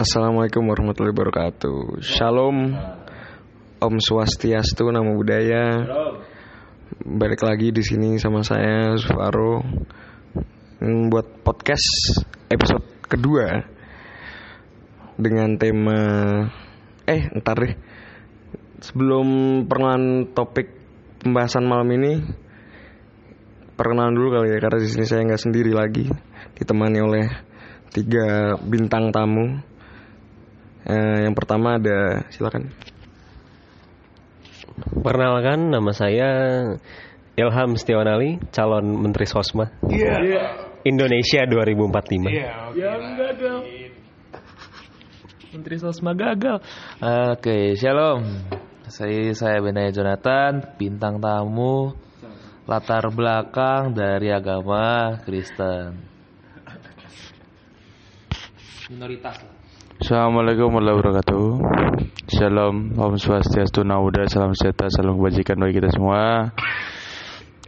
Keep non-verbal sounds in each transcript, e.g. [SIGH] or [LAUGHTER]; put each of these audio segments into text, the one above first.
Assalamualaikum warahmatullahi wabarakatuh. Shalom. Om Swastiastu, nama budaya. Balik lagi di sini sama saya Zufaro buat podcast episode kedua dengan tema eh ntar deh sebelum perkenalan topik pembahasan malam ini perkenalan dulu kali ya karena di sini saya nggak sendiri lagi ditemani oleh tiga bintang tamu Eh, yang pertama ada silakan. Perkenalkan nama saya Ilham Setiawan Ali, calon Menteri Sosma. Indonesia 2045. Ya enggak dong. Menteri Sosma gagal. Oke, shalom. Saya saya Benaya Jonathan, bintang tamu latar belakang dari agama Kristen. Minoritas. Assalamualaikum warahmatullahi wabarakatuh. Shalom, Om Swastiastu, Nauda, Salam Sejahtera, Salam Kebajikan bagi kita semua.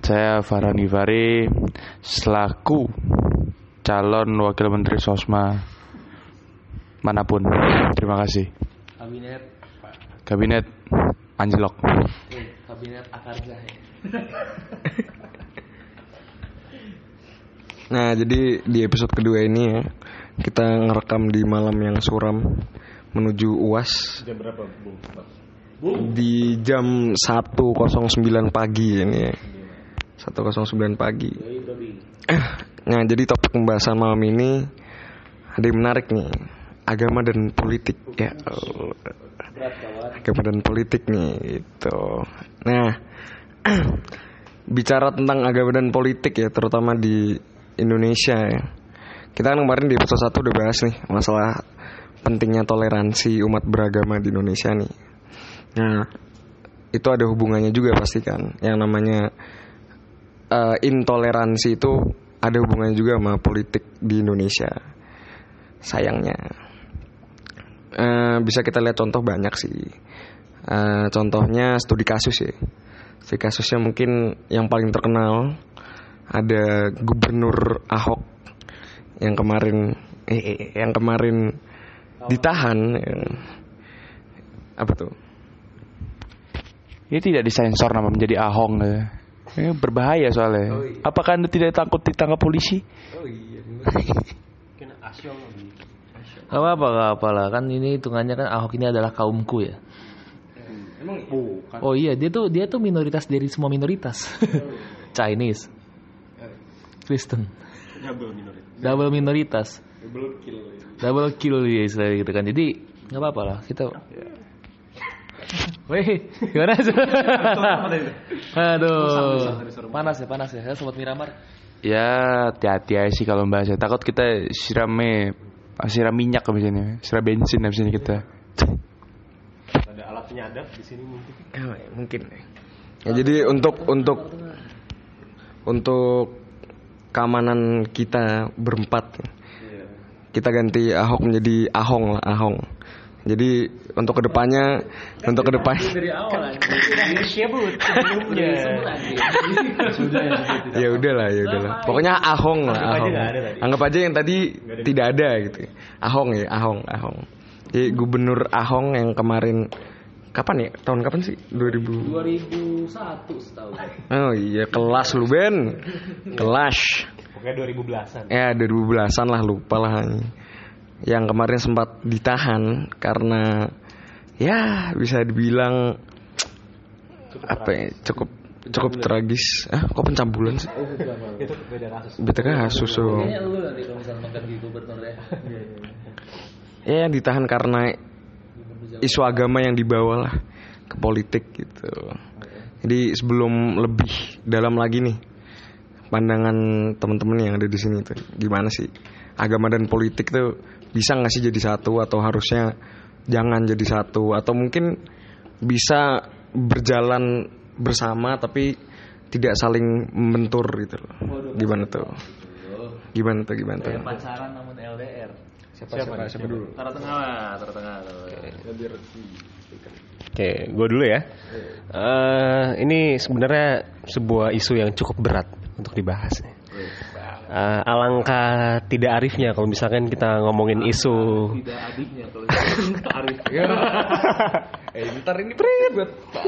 Saya Farhan Gifari Selaku calon Wakil Menteri Sosma Mana pun. Terima kasih. Kabinet Kabinet Anjlok. Eh, Kabinet akar jahe. Nah, jadi di episode kedua ini ya, kita ngerekam di malam yang suram menuju UAS. Jam berapa, Bung? Di jam 1.09 pagi ini ya. 1.09 pagi. Nah, jadi topik pembahasan malam ini ada yang menarik nih. Agama dan politik ya. Agama dan politik nih gitu. Nah, [CLEARS THROAT] bicara tentang agama dan politik ya, terutama di Indonesia ya. Kita kan kemarin di episode 1 udah bahas nih masalah pentingnya toleransi umat beragama di Indonesia nih. Nah, itu ada hubungannya juga pasti kan. Yang namanya eh, intoleransi itu ada hubungannya juga sama politik di Indonesia. Sayangnya. Eh, bisa kita lihat contoh banyak sih. Eh, contohnya studi kasus ya. Studi kasusnya mungkin yang paling terkenal ada Gubernur Ahok yang kemarin eh, eh, eh, yang kemarin ditahan ya. apa tuh? Ini tidak disensor nama menjadi Ahong ya. Ini berbahaya soalnya. Apakah anda tidak takut ditangkap polisi? Gak apa-apa, gak apa lah. Kan ini hitungannya kan Ahok ini adalah kaumku ya. Oh iya, dia tuh dia tuh minoritas dari semua minoritas. [LAUGHS] Chinese, Kristen, double minoritas, double kill ya istilahnya gitu kan. Jadi nggak apa-apa lah kita. Wih, gimana? Aduh, panas ya, panas ya. Saya sobat Miramar. Ya hati-hati aja sih kalau bahasnya Takut kita siramnya Siram minyak misalnya Siram bensin misalnya kita Ada alat penyadap di sini mungkin. Ya, mungkin ya, jadi untuk untuk untuk keamanan kita berempat. Kita ganti Ahok menjadi Ahong lah Ahong. Jadi untuk ke depannya untuk ke depannya Dari awal [LAUGHS] [LAUGHS] ya udahlah ya udahlah pokoknya Ahong lah Ahong. anggap aja yang tadi tidak ada gitu. Ahong ya Ahong Ahong. Jadi gubernur Ahong yang kemarin kapan ya? Tahun kapan sih? 2000 2001 setahu oh iya kelas lu Ben. Kelas. Pokoknya 2010-an. ya 2010-an lah lupa lah. Yang kemarin sempat ditahan karena ya bisa dibilang apa ya, cukup cukup tragis. Ah kok pencambulan sih? Itu beda kasus. beda kasus. So. Kayaknya lu nanti kalau misalnya makan di gubernur ya. ya yang ditahan karena isu agama yang dibawa lah ke politik gitu. Jadi sebelum lebih dalam lagi nih pandangan teman-teman yang ada di sini tuh gimana sih agama dan politik tuh bisa nggak sih jadi satu atau harusnya jangan jadi satu? Atau mungkin bisa berjalan bersama tapi tidak saling membentur gitu loh. Gimana tuh? Gimana tuh gimana tuh? Kayak pacaran LDR. siapa siapa, siapa dulu Taruh tengah lah, taruh tengah. Oke, gue dulu ya. Eh, ini sebenarnya sebuah isu yang cukup berat untuk dibahas. nih. Uh, alangkah tidak arifnya kalau misalkan kita ngomongin isu Tidak adiknya kalau Arif. [LAUGHS] eh ntar ini pret buat Pak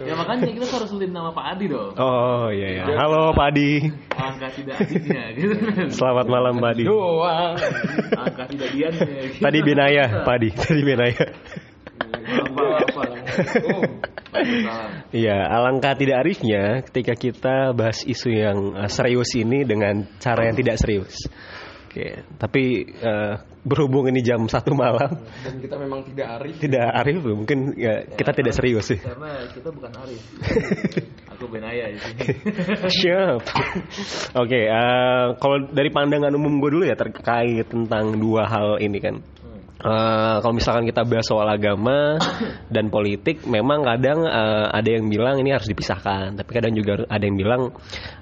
ya makanya kita harus sulit nama Pak Adi dong. Oh iya ya. Halo Pak Adi. Angka tidak adiknya gitu. Selamat malam Pak Adi. doang Angka tidak diannya. Gitu. Tadi Benaya, Pak Adi. Tadi Benaya. Apa apa. Oh. Iya, alangkah tidak arifnya ketika kita bahas isu yang uh, serius ini dengan cara yang tidak serius. Oke, tapi uh, berhubung ini jam satu malam, dan kita memang tidak arif tidak arif, mungkin ya, kita tidak serius sih. Karena kita bukan Arif. [LAUGHS] Aku Benaya di sini. Siap. Oke, eh, kalau dari pandangan umum gue dulu ya terkait tentang dua hal ini kan. Eh, kalau misalkan kita bahas soal agama [COUGHS] dan politik, memang kadang eh, ada yang bilang ini harus dipisahkan, tapi kadang juga ada yang bilang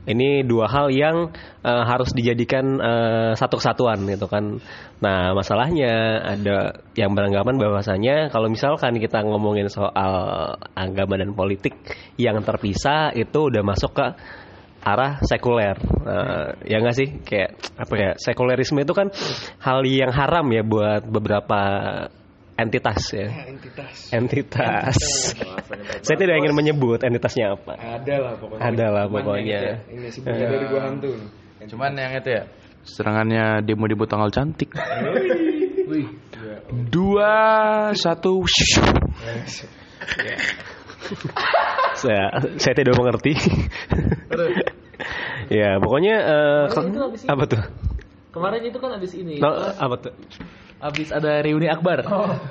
ini dua hal yang eh, harus dijadikan eh, satu kesatuan gitu kan. Nah masalahnya ada yang beranggapan bahwasanya kalau misalkan kita ngomongin soal agama dan politik yang terpisah itu udah masuk ke arah sekuler. Nah, ya nggak sih? Kayak apa ya sekulerisme itu kan hal yang haram ya buat beberapa entitas ya. Entitas. Entitas. [LAUGHS] Saya tidak ingin menyebut entitasnya apa. Ada lah pokoknya. Ada lah Cuman pokoknya. yang itu ya, ini sebenarnya dari gua hantu nih. Cuman yang itu ya serangannya demo-demo tanggal cantik. Wih. Dua satu. Saya saya tidak mengerti ya pokoknya eh, Kemarin itu habis ini. apa tuh Kemarin itu kan abis ini. No, apa tuh Abis ada reuni akbar.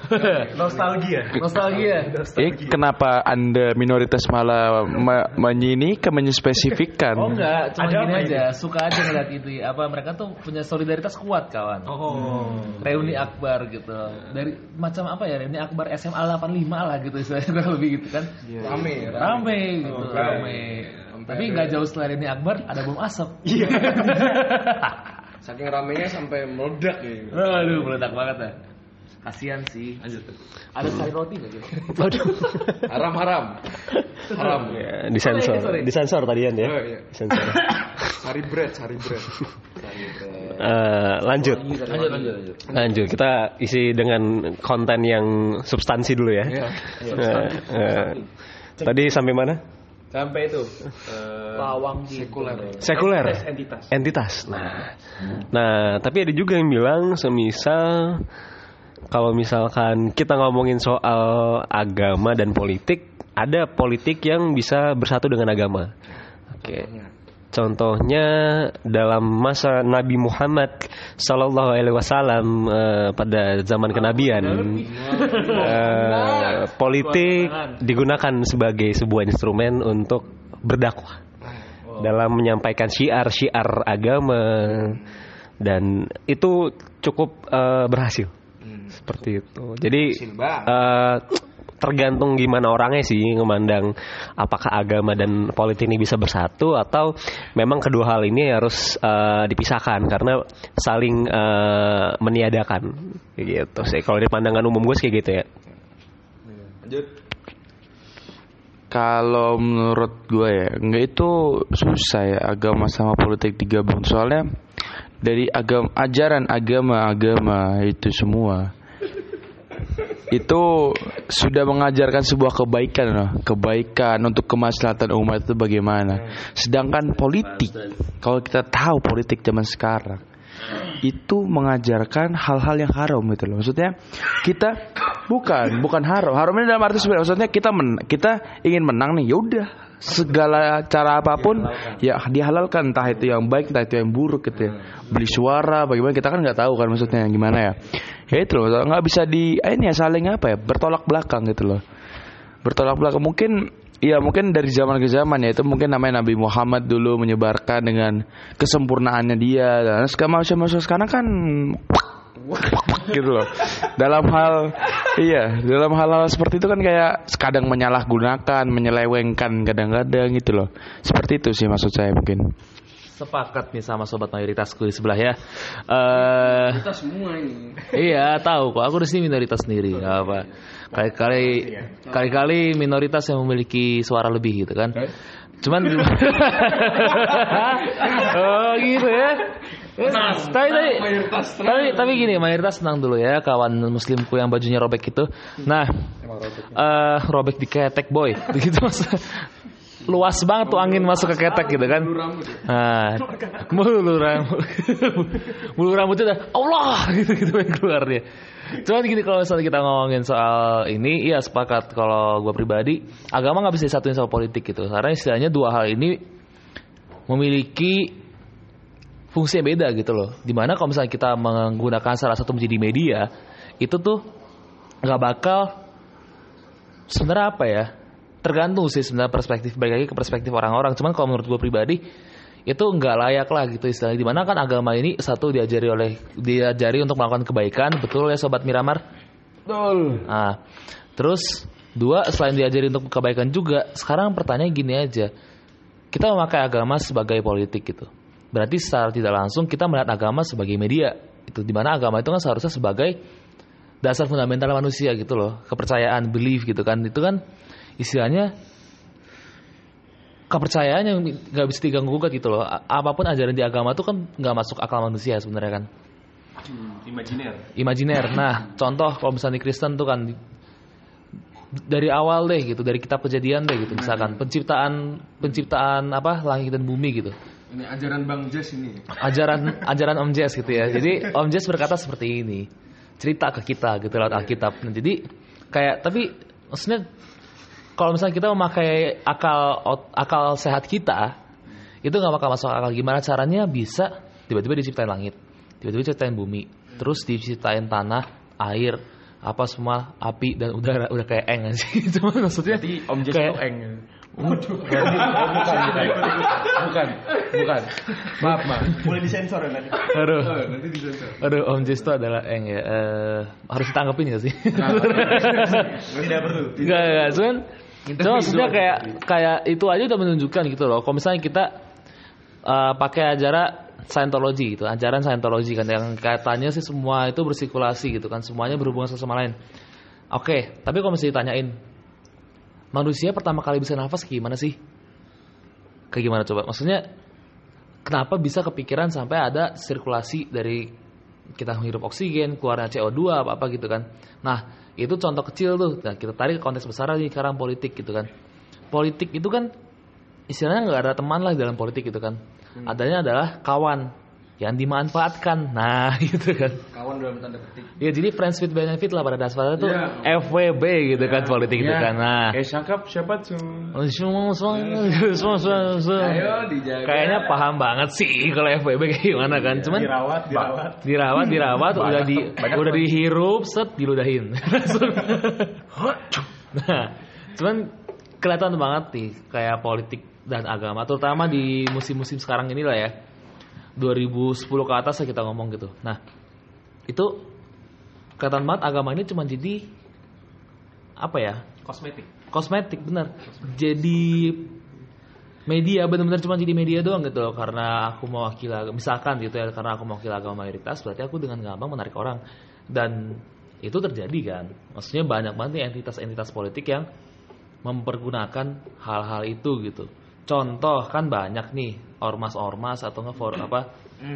[LAUGHS] nostalgia Nostalgia. Eh kenapa anda minoritas malah me menyini ke menyespesifikkan? [LAUGHS] Oh enggak, cuma gini aja, suka aja ngeliat itu. Apa mereka tuh punya solidaritas kuat kawan. Oh. Reuni akbar gitu. Dari macam apa ya? Reuni akbar SMA 85 lah gitu saya [LAUGHS] kurang lebih gitu kan. rame Rame gitu, Oh, rame. Tapi nggak jauh setelah reuni akbar ada bom asap. Iya. Saking ramenya sampai meledak ya Aduh, meledak banget dah. Kasian sih. Ada sari roti nggak gitu? Waduh. [LAUGHS] haram haram haram Ya, disensor, Sorry, sorry. disensor tadian ya. Oh, iya. Disensor. [LAUGHS] sari bread sari bread Eh, lanjut, Lanjut, lanjut, lanjut. lanjut. Kita isi dengan konten yang substansi dulu ya. Iya. Eh, eh, tadi sampai mana? Sampai itu [LAUGHS] Lawang sekuler Sekuler. entitas Entitas. Nah, nah, tapi ada juga yang bilang semisal kalau misalkan kita ngomongin soal agama dan politik, ada politik yang bisa bersatu dengan agama. Oke. Contohnya dalam masa Nabi Muhammad Sallallahu Alaihi Wasallam eh, pada zaman kenabian, eh, politik digunakan sebagai sebuah instrumen untuk berdakwah dalam menyampaikan syiar-syiar agama. Dan itu cukup eh, berhasil. Seperti itu. Jadi eh, tergantung gimana orangnya sih memandang apakah agama dan politik ini bisa bersatu atau memang kedua hal ini harus eh, dipisahkan karena saling eh, meniadakan gitu sih. Kalau di pandangan umum gue sih kayak gitu ya. lanjut Kalau menurut gue ya, nggak itu susah ya agama sama politik digabung. Soalnya dari agama ajaran agama-agama itu semua itu sudah mengajarkan sebuah kebaikan loh, kebaikan untuk kemaslahatan umat itu bagaimana. Sedangkan politik, kalau kita tahu politik zaman sekarang itu mengajarkan hal-hal yang haram gitu loh. Maksudnya kita bukan bukan haram. Haramnya dalam arti sebenarnya maksudnya kita men, kita ingin menang nih, ya udah segala cara apa pun ya dihalalkan entah itu yang baik entah itu yang buruk gitu ya. Beli suara bagaimana kita kan nggak tahu kan maksudnya gimana ya. Ya itu loh nggak bisa di eh, ini ya saling apa ya bertolak belakang gitu loh. Bertolak belakang mungkin Iya mungkin dari zaman ke zaman ya itu mungkin namanya Nabi Muhammad dulu menyebarkan dengan kesempurnaannya dia dan sekarang manusia manusia sekarang kan [LAUGHS] gitu loh. Dalam hal iya dalam hal-hal seperti itu kan kayak kadang menyalahgunakan menyelewengkan kadang-kadang gitu loh. Seperti itu sih maksud saya mungkin. Sepakat nih sama sobat mayoritasku di sebelah ya. Eh kita semua ini. iya tahu kok. Aku di sini minoritas sendiri apa kali-kali kali-kali minoritas yang memiliki suara lebih gitu kan Cuman [LAUGHS] Oh gitu ya. tapi tapi, tapi tapi gini mayoritas tenang dulu ya kawan muslimku yang bajunya robek itu. Nah, eh robek di ketek boy, [LAUGHS] gitu mas. Luas banget tuh angin masuk ke ketek gitu kan. Nah, mulu rambut, mulu rambutnya [LAUGHS] udah Allah [LAUGHS] gitu gitu yang keluar dia. Cuman gini kalau misalnya kita ngomongin soal ini, iya sepakat kalau gue pribadi agama nggak bisa disatuin sama politik gitu. Karena istilahnya dua hal ini memiliki fungsi yang beda gitu loh. Di mana kalau misalnya kita menggunakan salah satu menjadi media, itu tuh nggak bakal sebenarnya apa ya? Tergantung sih sebenarnya perspektif baik lagi ke perspektif orang-orang. Cuman kalau menurut gue pribadi itu nggak layak lah gitu istilahnya. Di mana kan agama ini satu diajari oleh diajari untuk melakukan kebaikan, betul ya sobat Miramar? Betul. Nah, terus dua selain diajari untuk kebaikan juga, sekarang pertanyaan gini aja, kita memakai agama sebagai politik gitu. Berarti secara tidak langsung kita melihat agama sebagai media. Itu di mana agama itu kan seharusnya sebagai dasar fundamental manusia gitu loh, kepercayaan, belief gitu kan. Itu kan istilahnya kepercayaan yang nggak bisa diganggu gugat gitu loh. Apa pun ajaran di agama itu kan nggak masuk akal manusia sebenarnya kan. Imajiner. Imajiner. Nah, contoh kalau misalnya di Kristen tuh kan dari awal deh gitu, dari kitab kejadian deh gitu, misalkan penciptaan penciptaan apa langit dan bumi gitu. Ini ajaran Bang Jess ini. Ajaran [LAUGHS] ajaran Om Jess gitu ya. Jadi Om Jess berkata seperti ini. Cerita ke kita gitu lewat Alkitab. Nah, jadi kayak tapi maksudnya kalau misalnya kita memakai akal akal sehat kita itu nggak bakal masuk akal gimana caranya bisa tiba-tiba diciptain langit tiba-tiba diciptain bumi terus diciptain tanah air apa semua api dan udara udah kayak eng aja [LAUGHS] cuma maksudnya Om Jess kayak- eng. Waduh. bukan, bukan, bukan. Maaf, maaf. Boleh disensor ya nanti. aduh aduh Om Jess itu adalah eng ya Eh, harus ditanggepin gak sih [LAUGHS] Tidak perlu. Enggak, enggak, cuman cuma maksudnya kayak kayak itu aja udah menunjukkan gitu loh. Kalau misalnya kita eh, pakai ajaran Scientology gitu, ajaran Scientology kan yang katanya sih semua itu bersirkulasi gitu kan, semuanya berhubungan satu sama lain. Oke, tapi kalau misalnya ditanyain manusia pertama kali bisa nafas gimana sih? Kayak gimana coba? Maksudnya kenapa bisa kepikiran sampai ada sirkulasi dari kita menghirup oksigen, keluarnya CO2 apa apa gitu kan. Nah, itu contoh kecil tuh. Nah, kita tarik ke konteks besar lagi sekarang politik gitu kan. Politik itu kan istilahnya nggak ada teman lah dalam politik gitu kan. Adanya adalah kawan yang dimanfaatkan. Nah, [LAUGHS] gitu kan. Kawan dalam tanda petik. Ya jadi friends with benefit lah pada dasarnya tuh FWB gitu kan politik gitu kan. Nah, Eh, cakep siapa tuh? semua semua semua semua semua. Ayo dijaga. Kayaknya paham banget sih [LAUGHS] kalau FWB kayak gimana kan. Cuman Dirawat, dirawat. dirawat dirawat udah di [LAUGHS] udah dihirup set diludahin nah cuman kelihatan banget nih kayak politik dan agama terutama di musim-musim sekarang inilah ya 2010 ke atas lah kita ngomong gitu. Nah itu kelihatan banget agama ini cuma jadi apa ya? Kosmetik. kosmetik bener. Jadi media benar-benar cuma jadi media doang gitu loh. Karena aku mewakili agama- misalkan gitu ya karena aku mewakili agama mayoritas berarti aku dengan gampang menarik orang. Dan itu terjadi kan. Maksudnya banyak banget entitas-entitas politik yang mempergunakan hal-hal itu gitu. Contoh kan banyak nih ormas-ormas atau nggak for apa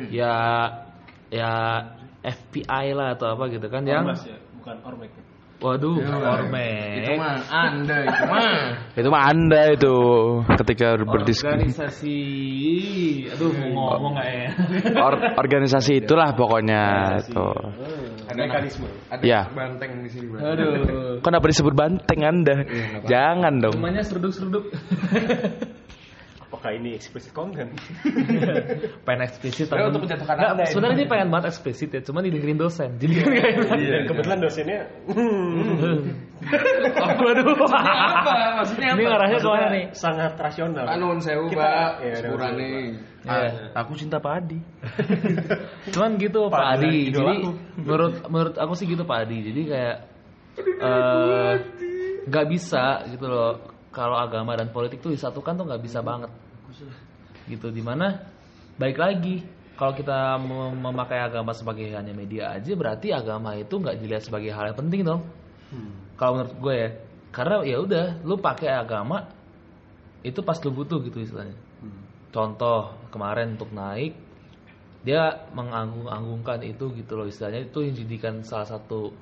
ya ya FBI lah atau apa gitu kan yang Ormas ya, bukan ormek. waduh Itu ormas mah Anda itu mah. Itu mah Anda itu ketika berdiskusi. organisasi aduh mau ngomong nggak ya Or- organisasi itulah pokoknya tuh. Ada Mekanisme. Ada Ya. banteng di sini, aduh Kenapa disebut banteng Anda? Jangan dong. namanya seruduk seruduk [LAUGHS] Apakah ini eksplisit konten? [LAUGHS] pengen eksplisit Ya, tapi untuk menjatuhkan Nggak, Anda ini. sebenarnya ini pengen banget eksplisit ya cuma didengerin dosen jadi kan kayak [LAUGHS] Iya, kebetulan dosennya [LAUGHS] waduh Apa? Maksudnya ini apa? ngarahnya ke mana nih sangat rasional. Anu sewu, Kita- Pak. Iya, ada Sepurane. Iya. Aku cinta Pak Adi. cuman gitu Pak, Pak Adi Adi, jadi menurut menurut aku sih gitu Pak Adi jadi kayak eh, nggak bisa gitu loh kalau agama dan politik tuh disatukan tuh nggak bisa banget gitu. Di mana baik lagi. Kalau kita mem- memakai agama sebagai hanya media aja berarti agama itu nggak dilihat sebagai hal yang penting dong. Kalau menurut gue ya karena ya udah lu pakai agama itu pas lu butuh gitu istilahnya. Contoh kemarin untuk naik dia menganggung-anggungkan itu gitu loh istilahnya. Itu yang dijadikan salah satu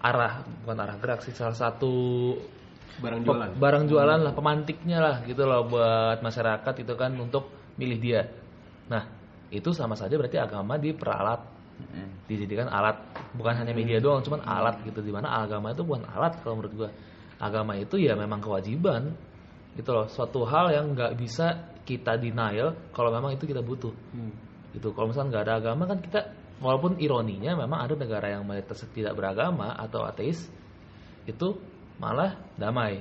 arah bukan arah gerak sih salah satu Barang pe- jualan. barang jualan lah pemantiknya lah gitu loh buat masyarakat itu kan untuk milih dia. Nah itu sama saja berarti agama diperalat. Dijadikan alat bukan hanya media doang cuman alat gitu di mana agama itu bukan alat kalau menurut gua. Agama itu ya memang kewajiban gitu loh. Suatu hal yang nggak bisa kita denial kalau memang itu kita butuh. Gitu. Kalau misalnya nggak ada agama kan kita walaupun ironinya memang ada negara yang mayoritas tidak beragama atau ateis itu malah damai.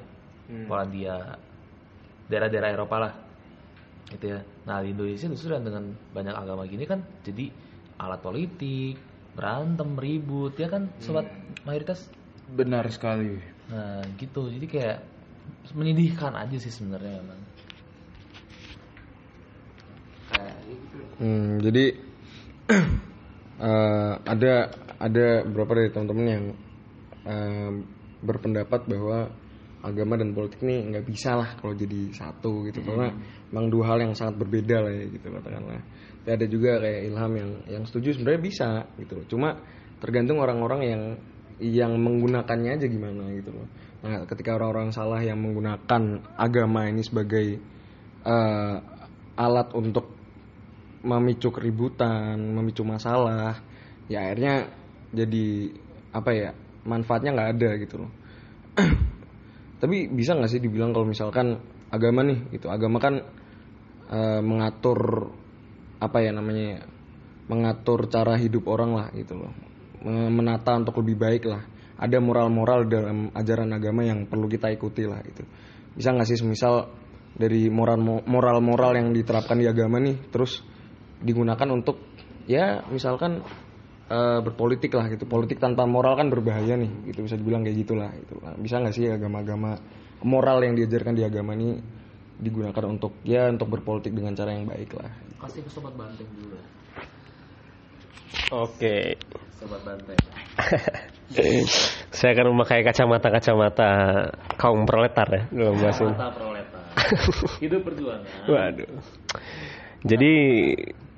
Polandia daerah-daerah Eropa lah. Gitu ya. Nah di Indonesia justru dengan banyak agama gini kan jadi alat politik berantem ribut ya kan? Sobat mayoritas. Benar sekali. nah gitu. Jadi kayak menyedihkan aja sih sebenarnya gitu Hmm, jadi [CLEARS THROAT] eh, ada ada beberapa dari teman-teman yang eh, berpendapat bahwa agama dan politik ini nggak bisa lah kalau jadi satu gitu karena memang dua hal yang sangat berbeda lah ya gitu katakanlah. Tapi ada juga kayak Ilham yang yang setuju sebenarnya bisa gitu loh. Cuma tergantung orang-orang yang yang menggunakannya aja gimana gitu loh. Nah, ketika orang-orang salah yang menggunakan agama ini sebagai eh, alat untuk memicu keributan, memicu masalah, ya akhirnya jadi apa ya manfaatnya nggak ada gitu loh. [CLEARS THROAT] Tapi bisa nggak sih dibilang kalau misalkan agama nih, gitu agama kan eh, mengatur apa ya namanya, ya, mengatur cara hidup orang lah gitu loh, Me- menata untuk lebih baik lah. Ada moral-moral dalam ajaran agama yang perlu kita ikuti lah gitu. Bisa nggak sih misal dari moral moral-moral yang diterapkan di agama nih, terus digunakan untuk ya misalkan eh, berpolitik lah gitu politik tanpa moral kan berbahaya nih gitu bisa dibilang kayak gitulah gitu Nah, bisa nggak sih agama-agama moral yang diajarkan di agama ini digunakan untuk ya untuk berpolitik dengan cara yang baik lah kasih ke sobat banteng dulu ya. Oke. sobat banteng [LAUGHS] Saya akan memakai kacamata-kacamata kaum proletar ya dalam bahasa ini. mata proletar hidup perjuangan [LAUGHS] Waduh. Jadi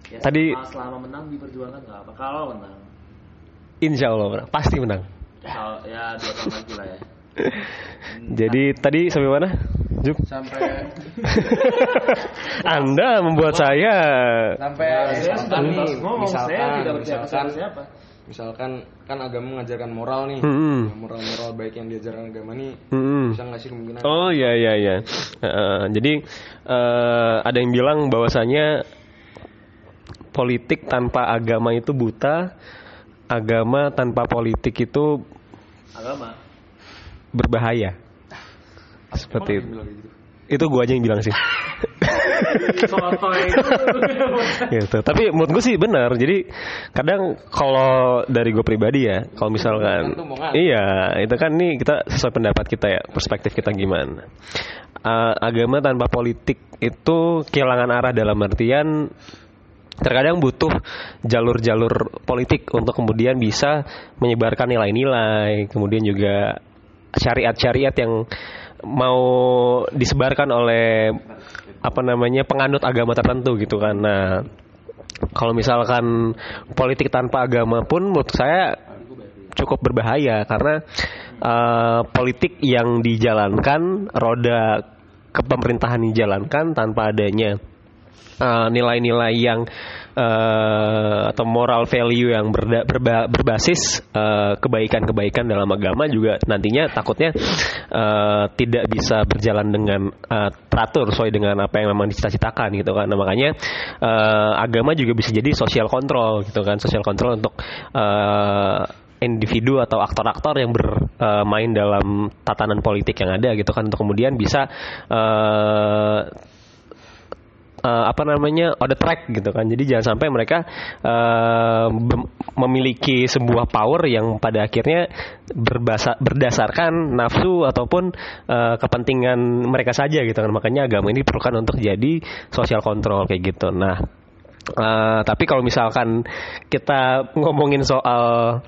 Ya, tadi selama, selama menang di perjuangan nggak apa kalau menang insya Allah menang. pasti menang. kalau ya dua tahun lagi lah ya [LAUGHS] Jadi tadi sampai mana? Jup. Sampai [LAUGHS] Anda membuat saya sampai saya sudah nih, misalkan- misalkan- siapa misalkan kan agama mengajarkan moral nih Hmm. moral-moral baik yang diajarkan agama nih Hmm. bisa nggak sih kemungkinan Oh iya iya iya. Heeh, jadi eh, ada yang bilang bahwasanya politik tanpa agama itu buta, agama tanpa politik itu agama berbahaya. Seperti itu. Itu gua aja yang bilang sih. [LAUGHS] gitu. Tapi menurut gue sih benar. Jadi kadang kalau dari gue pribadi ya, kalau misalkan iya, itu kan nih kita sesuai pendapat kita ya, perspektif kita gimana. Eh, agama tanpa politik itu kehilangan arah dalam artian terkadang butuh jalur-jalur politik untuk kemudian bisa menyebarkan nilai-nilai, kemudian juga syariat-syariat yang mau disebarkan oleh apa namanya penganut agama tertentu gitu kan. Nah, kalau misalkan politik tanpa agama pun menurut saya cukup berbahaya karena eh, politik yang dijalankan roda kepemerintahan dijalankan tanpa adanya eh, nilai-nilai yang eh, atau moral value yang berda- berba- berbasis eh, kebaikan-kebaikan dalam agama juga nantinya takutnya eh, tidak bisa berjalan dengan eh, teratur sesuai dengan apa yang memang dicita-citakan gitu kan. Nah, makanya eh, agama juga bisa jadi social control gitu kan, social control untuk eh, individu atau aktor-aktor yang bermain dalam tatanan politik yang ada gitu kan untuk kemudian bisa eh, eh, apa namanya on the track gitu kan. Jadi jangan sampai mereka bem- memiliki sebuah power yang pada akhirnya berbasa, berdasarkan nafsu ataupun eh, kepentingan mereka saja gitu kan. Makanya agama ini diperlukan untuk jadi social control kayak gitu. Nah eh, tapi kalau misalkan kita ngomongin soal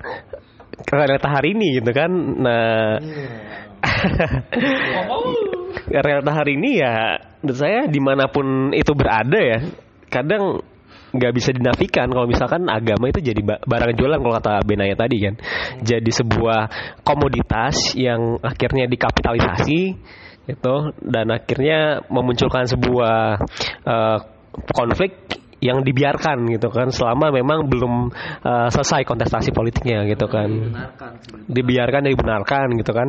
realita hari ini gitu kan nah [LAUGHS] realita hari ini ya menurut saya di mana pun itu berada ya kadang nggak bisa dinafikan. Kalau misalkan agama itu jadi ba- barang jualan kalau kata Benaya tadi kan. Jadi sebuah komoditas yang akhirnya dikapitalisasi gitu. Dan akhirnya memunculkan sebuah eh, konflik yang dibiarkan gitu kan selama memang belum eh, selesai kontestasi politiknya gitu kan. Dibiarkan dan dibenarkan gitu kan.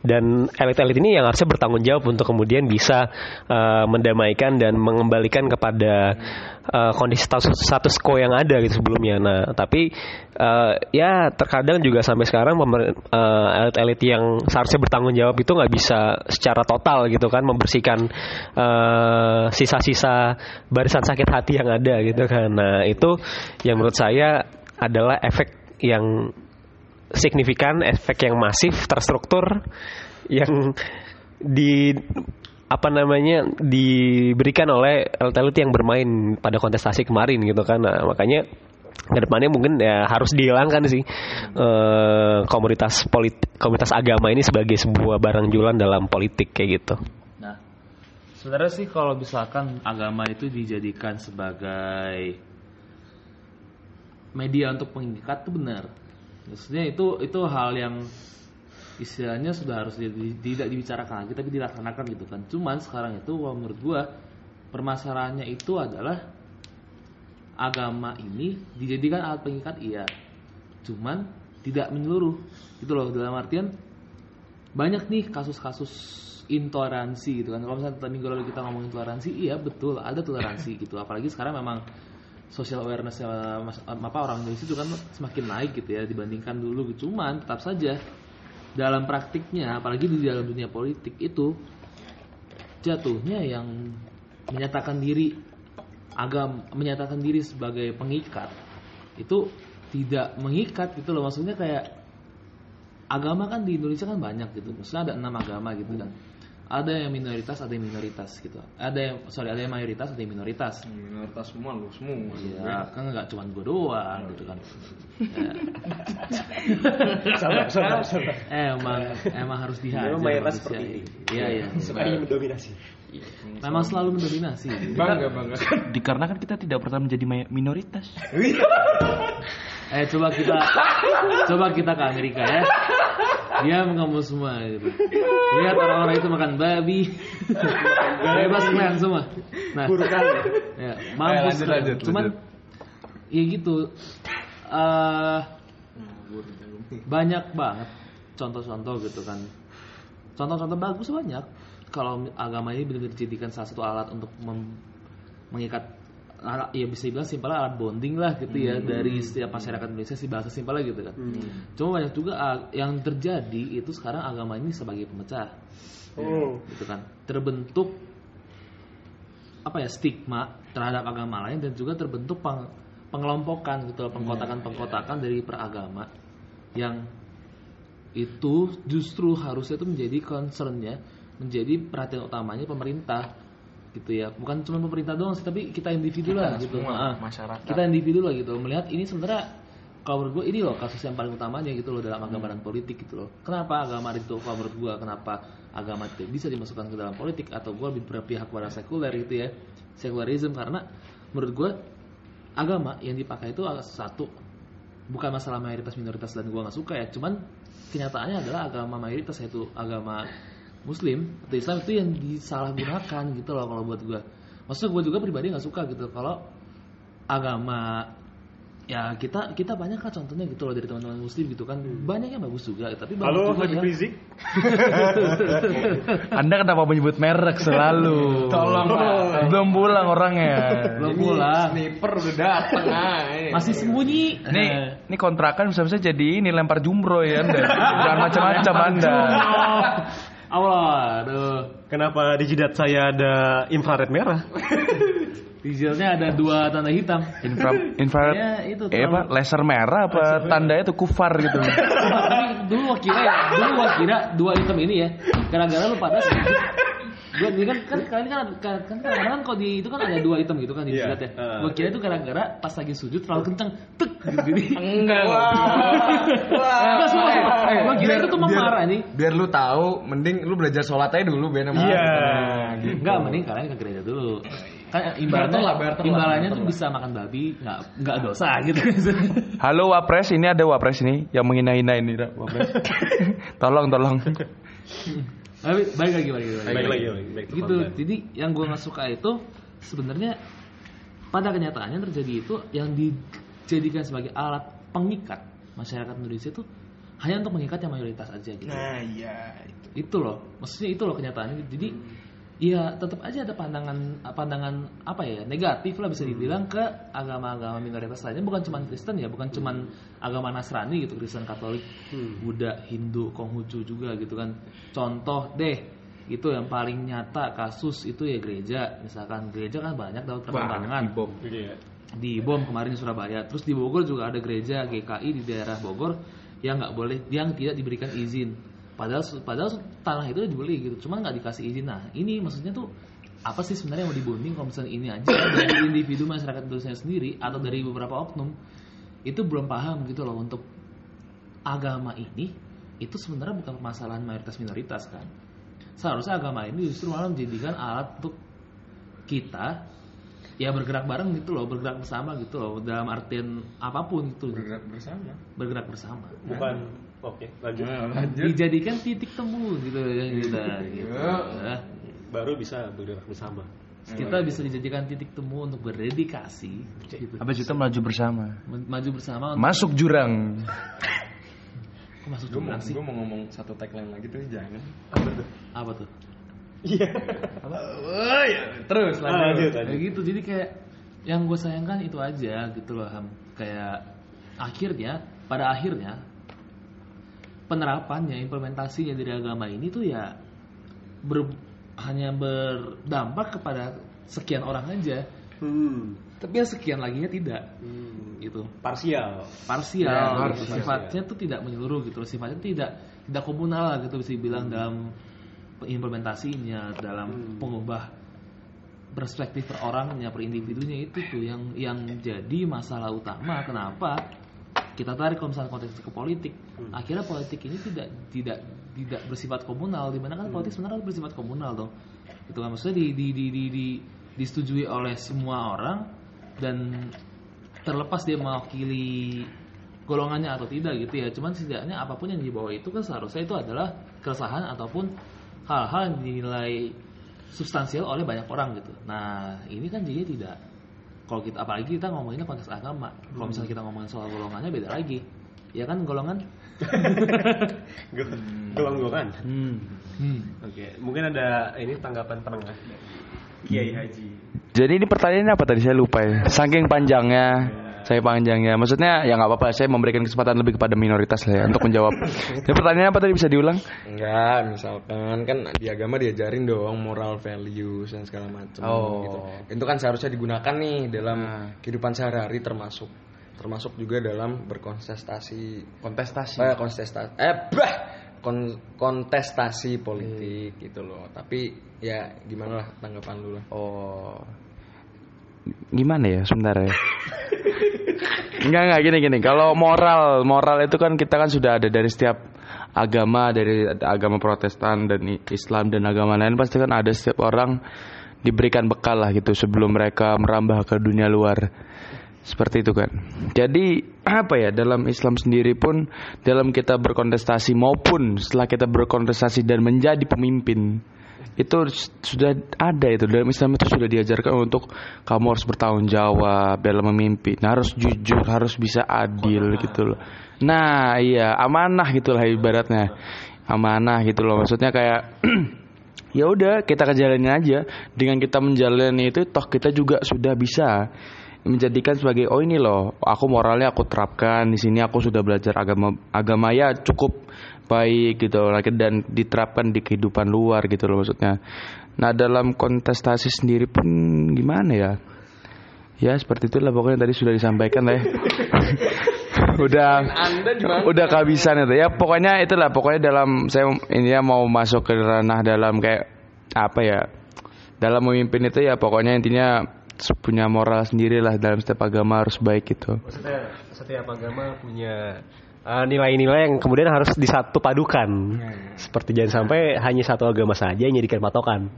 Dan elit-elit ini yang harusnya bertanggung jawab untuk kemudian bisa eh, mendamaikan dan mengembalikan kepada eh, kondisi status, status quo yang ada gitu sebelumnya. Nah tapi eh, ya terkadang juga sampai sekarang eh, elit-elit yang seharusnya bertanggung jawab itu nggak bisa secara total gitu kan membersihkan eh, sisa-sisa barisan sakit hati yang ada gitu kan. Nah itu yang menurut saya adalah efek yang signifikan, efek yang masif, terstruktur yang di apa namanya diberikan oleh elit-elit yang bermain pada kontestasi kemarin gitu kan. Nah, makanya ke depannya mungkin ya harus dihilangkan sih eh, komunitas politik, komunitas agama ini sebagai sebuah barang jualan dalam politik kayak gitu. Nah, sebenarnya sih kalau misalkan agama itu dijadikan sebagai media untuk pengikat itu benar. Maksudnya itu itu hal yang istilahnya sudah harus di- di- tidak dibicarakan lagi tapi dilaksanakan gitu kan. Cuman sekarang itu kalau menurut gua permasalahannya itu adalah agama ini dijadikan alat pengikat iya. Cuman tidak menyeluruh. Gitu loh dalam artian banyak nih kasus-kasus intoleransi gitu kan kalau misalnya tadi minggu lalu kita ngomongin toleransi iya betul ada toleransi gitu apalagi sekarang memang social awareness apa orang Indonesia itu kan semakin naik gitu ya dibandingkan dulu cuman tetap saja dalam praktiknya apalagi di dalam dunia politik itu jatuhnya yang menyatakan diri agam menyatakan diri sebagai pengikat itu tidak mengikat gitu loh. Maksudnya kayak agama kan di Indonesia kan banyak gitu. Maksudnya ada enam agama gitu kan ada yang minoritas ada yang minoritas gitu ada yang sorry ada yang mayoritas ada yang minoritas minoritas semua lu semua ya kan nggak cuma gue doang gitu kan Ya. [LAUGHS] Sabar, sabar, sabar. emang emang harus dihajar Memang mayoritas seperti ini. iya iya Sukanya mendominasi. memang selalu mendominasi bangga bangga Dikarenakan kita tidak pernah menjadi minoritas. [LAUGHS] eh coba kita coba kita ke Amerika ya dia mengamu semua gitu. lihat orang-orang itu makan babi bebas kalian semua nah ya, mampus Eh, lanjut, kalian. lanjut, cuman lanjut. ya gitu eh banyak banget contoh-contoh gitu kan contoh-contoh bagus banyak kalau agama ini benar-benar dijadikan salah satu alat untuk mengikat ya bisa dibilang simpel alat bonding lah gitu ya dari setiap masyarakat Indonesia sih bahasa simpelnya gitu kan. Cuma banyak juga ah, yang terjadi itu sekarang agama ini sebagai pemecah. Gitu kan. Terbentuk apa ya stigma terhadap agama lain dan juga terbentuk peng- pengelompokan gitu loh, pengkotakan-pengkotakan dari peragama yang itu justru harusnya itu menjadi concernnya menjadi perhatian utamanya pemerintah gitu ya. Bukan cuma pemerintah doang sih tapi kita individu lah gitu. Ah, masyarakat. kita individu lah gitu. Melihat ini sebenarnya kalau menurut gue ini loh kasus yang paling utamanya gitu loh dalam agama dan politik gitu loh. Kenapa agama itu kalau menurut gue kenapa agama itu bisa dimasukkan ke dalam politik? Atau gue lebih berpihak pada sekuler gitu ya sekularisme? Karena menurut gue agama yang dipakai itu satu. Bukan masalah mayoritas minoritas dan gue nggak suka ya. Cuman kenyataannya adalah agama mayoritas yaitu agama muslim atau Islam itu yang disalahgunakan gitu loh kalau buat gue maksudnya gue juga pribadi nggak suka gitu kalau agama ya kita kita banyak kan contohnya gitu loh dari teman-teman muslim gitu kan banyak yang bagus juga tapi Halo, juga Habib Rizik. [LAUGHS] Anda kenapa menyebut merek selalu? Tolong Belum pulang orangnya. belum pulang sniper udah dateng aja masih sembunyi Nih, ini kontrakan bisa-bisa jadi ini lempar jumroh ya Anda. Jangan macam-macam Anda. Allah aduh. Kenapa di jidat saya ada infrared merah? [LAUGHS] di jailnya ada dua tanda hitam. Infra, [LAUGHS] infrared Ya, itu eh apa? terlalu- laser merah apa? Tandanya tuh kufar gitu. [LAUGHS] tapi dulu gua kira ya dulu gua kira dua hitam ini ya. Gara-gara lu pada Gua ini kan kan kalian kan kan kan kan, kan kalau di itu kan ada dua item gitu kan di Iya. jidat ya. Heeh. Gua kira itu gara-gara pas lagi sujud terlalu kenceng, tek gitu jadi. Enggak. Enggak sumpah, sumpah. Gua kira itu tuh memarah nih. Biar lu tahu, mending lu belajar sholat aja dulu biar sama Iya. gitu. Enggak, mending kalian ke gereja dulu. Kan imbalannya lah, imbalannya tuh bisa makan babi, enggak enggak dosa gitu. [LAUGHS] Halo Wapres, ini ada Wapres ini yang menghina-hina ini, Wapres. [LAUGHS] tolong, tolong. [LAUGHS] Balik lagi, balik lagi. Baik lagi, baik, baik. gitu jadi yang gue nggak suka itu sebenarnya pada kenyataannya terjadi itu yang dijadikan sebagai alat pengikat masyarakat Indonesia itu hanya untuk mengikat yang mayoritas aja gitu Nah, iya. itu loh maksudnya itu loh kenyataannya jadi ya tetap aja ada pandangan pandangan apa ya negatif lah bisa dibilang ke agama-agama minoritas lainnya. Bukan cuma Kristen ya bukan cuma agama Nasrani gitu Kristen Katolik Buddha Hindu Konghucu juga gitu kan. Contoh deh itu yang paling nyata kasus itu ya gereja. Misalkan gereja kan banyak dapat perkembangan Iya. di bom kemarin di Surabaya. Terus di Bogor juga ada gereja GKI di daerah Bogor yang nggak boleh, yang tidak diberikan izin. Padahal padahal tanah itu udah dibeli gitu, cuman nggak dikasih izin. Nah ini maksudnya tuh apa sih sebenarnya yang mau dibonding kalau misalnya ini aja dari [COUGHS] individu masyarakat Indonesia sendiri atau dari beberapa oknum itu belum paham gitu loh untuk agama ini itu sebenarnya bukan permasalahan mayoritas minoritas kan seharusnya agama ini justru malah menjadikan alat untuk kita ya bergerak bareng gitu loh bergerak bersama gitu loh dalam artian apa pun gitu Bergerak bersama. bergerak bersama Bukan. Oke, lanjut. dijadikan titik temu gitu ya kita gitu Nah, Baru bisa bergerak bersama. kita bisa dijadikan titik temu untuk berdedikasi gitu. Habis itu maju bersama. Maju bersama untuk Masuk jurang. [LAUGHS] Kok masuk Gue mau, jurang sih gua mau ngomong satu tagline lagi tuh jangan. apa tuh Iya. Terus Ah, lanjut, kayak lanjut. gitu jadi kayak yang gue sayangkan itu aja gitu loh Ham kayak akhirnya pada akhirnya penerapannya implementasinya dari agama ini tuh ya ber- hanya berdampak kepada sekian orang aja Hmm. tapi yang sekian laginya tidak Hmm. gitu Parsial. parsial, Ya, gitu. parsial. sifatnya tuh tidak menyeluruh gitu sifatnya tidak tidak komunal lah gitu bisa dibilang dalam implementasinya dalam pengubah perspektif per orangnya per individunya itu tuh yang yang jadi masalah utama kenapa kita tarik kalau misalnya konteks ke politik. Akhirnya politik ini tidak tidak tidak bersifat komunal di mana kan politik sebenarnya bersifat komunal dong. Itu kan? Maksudnya di, di, di, di, di- disetujui oleh semua orang dan terlepas dia mewakili golongannya atau tidak gitu ya. Cuman setidaknya apa pun yang dibawa itu kan seharusnya itu adalah keresahan ataupun hal-hal yang dinilai substansial oleh banyak orang gitu. Nah ini kan jadi tidak kalau kita apalagi kita ngomonginnya konteks agama kalau misalnya kita ngomongin soal golongannya beda lagi ya kan golongan [LAUGHS] Gelonggongan. hmm. Oke, mungkin ada ini tanggapan penengah. Kiai Haji. Jadi ini pertanyaannya apa tadi saya lupa ya. Saking panjangnya, saya panjangnya. Maksudnya ya nggak apa-apa. Saya memberikan kesempatan lebih kepada minoritas lah ya untuk menjawab. [LAUGHS] Jadi pertanyaannya apa tadi bisa diulang? Enggak, misalkan kan di agama diajarin dong moral values dan segala macam Oh. gitu. Itu kan seharusnya digunakan nih dalam Nah. kehidupan sehari-hari termasuk termasuk juga dalam berkontestasi Kontestasi. eh kontestasi eh bah kon- kontestasi politik gitu loh. Tapi ya gimana lah tanggapan lu lah. Oh. Gimana ya sebentar ya? Enggak enggak gini gini. Kalau moral, moral itu kan kita kan sudah ada dari setiap agama, dari agama Protestan dan Islam dan agama lain pasti kan ada setiap orang diberikan bekal lah gitu sebelum mereka merambah ke dunia luar. Seperti itu kan. Jadi [CLEARS THROAT] apa ya dalam Islam sendiri pun dalam kita berkontestasi maupun setelah kita berkontestasi dan menjadi pemimpin itu sudah ada itu. Dalam Islam itu sudah diajarkan untuk kamu harus bertanggung jawab dalam memimpin harus jujur harus bisa adil gitu loh. Nah iya amanah gitulah ibaratnya. Amanah gitu loh. Maksudnya kayak [CLEARS THROAT] ya udah kita kejalanin aja. Dengan kita menjalani itu toh kita juga sudah bisa menjadikan sebagai oh ini loh aku moralnya aku terapkan di sini aku sudah belajar agama agama ya cukup baik gitu loh dan diterapkan di kehidupan luar gitu loh maksudnya. Nah dalam kontestasi sendiri pun gimana ya? Ya seperti itulah pokoknya tadi sudah disampaikan lah ya. [LAUGHS] Udah udah kehabisan itu. Ya pokoknya itulah pokoknya dalam saya ini ya mau masuk ke ranah dalam kayak apa ya? Dalam memimpin itu ya pokoknya intinya punya moral sendiri lah dalam setiap agama harus baik gitu. Maksudnya setiap agama punya uh, nilai-nilai yang kemudian harus disatu padukan. Seperti jangan sampai hanya satu agama saja yang jadikan patokan.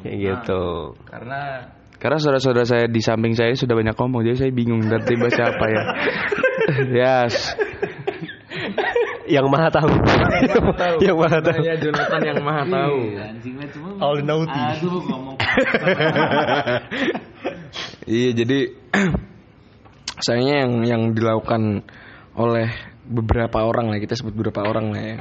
Kayak gitu. Karena karena saudara-saudara saya di samping saya sudah banyak ngomong jadi saya bingung dan tiba siapa ya. [LAUGHS] yes. Yang maha tahu. yang maha tahu. Ya Jonathan yang maha tahu. Anjingnya cuma All naughty. Aduh ngomong Iya jadi [CLEARS THROAT] sayangnya yang yang dilakukan oleh beberapa orang lah kita sebut beberapa orang lah ya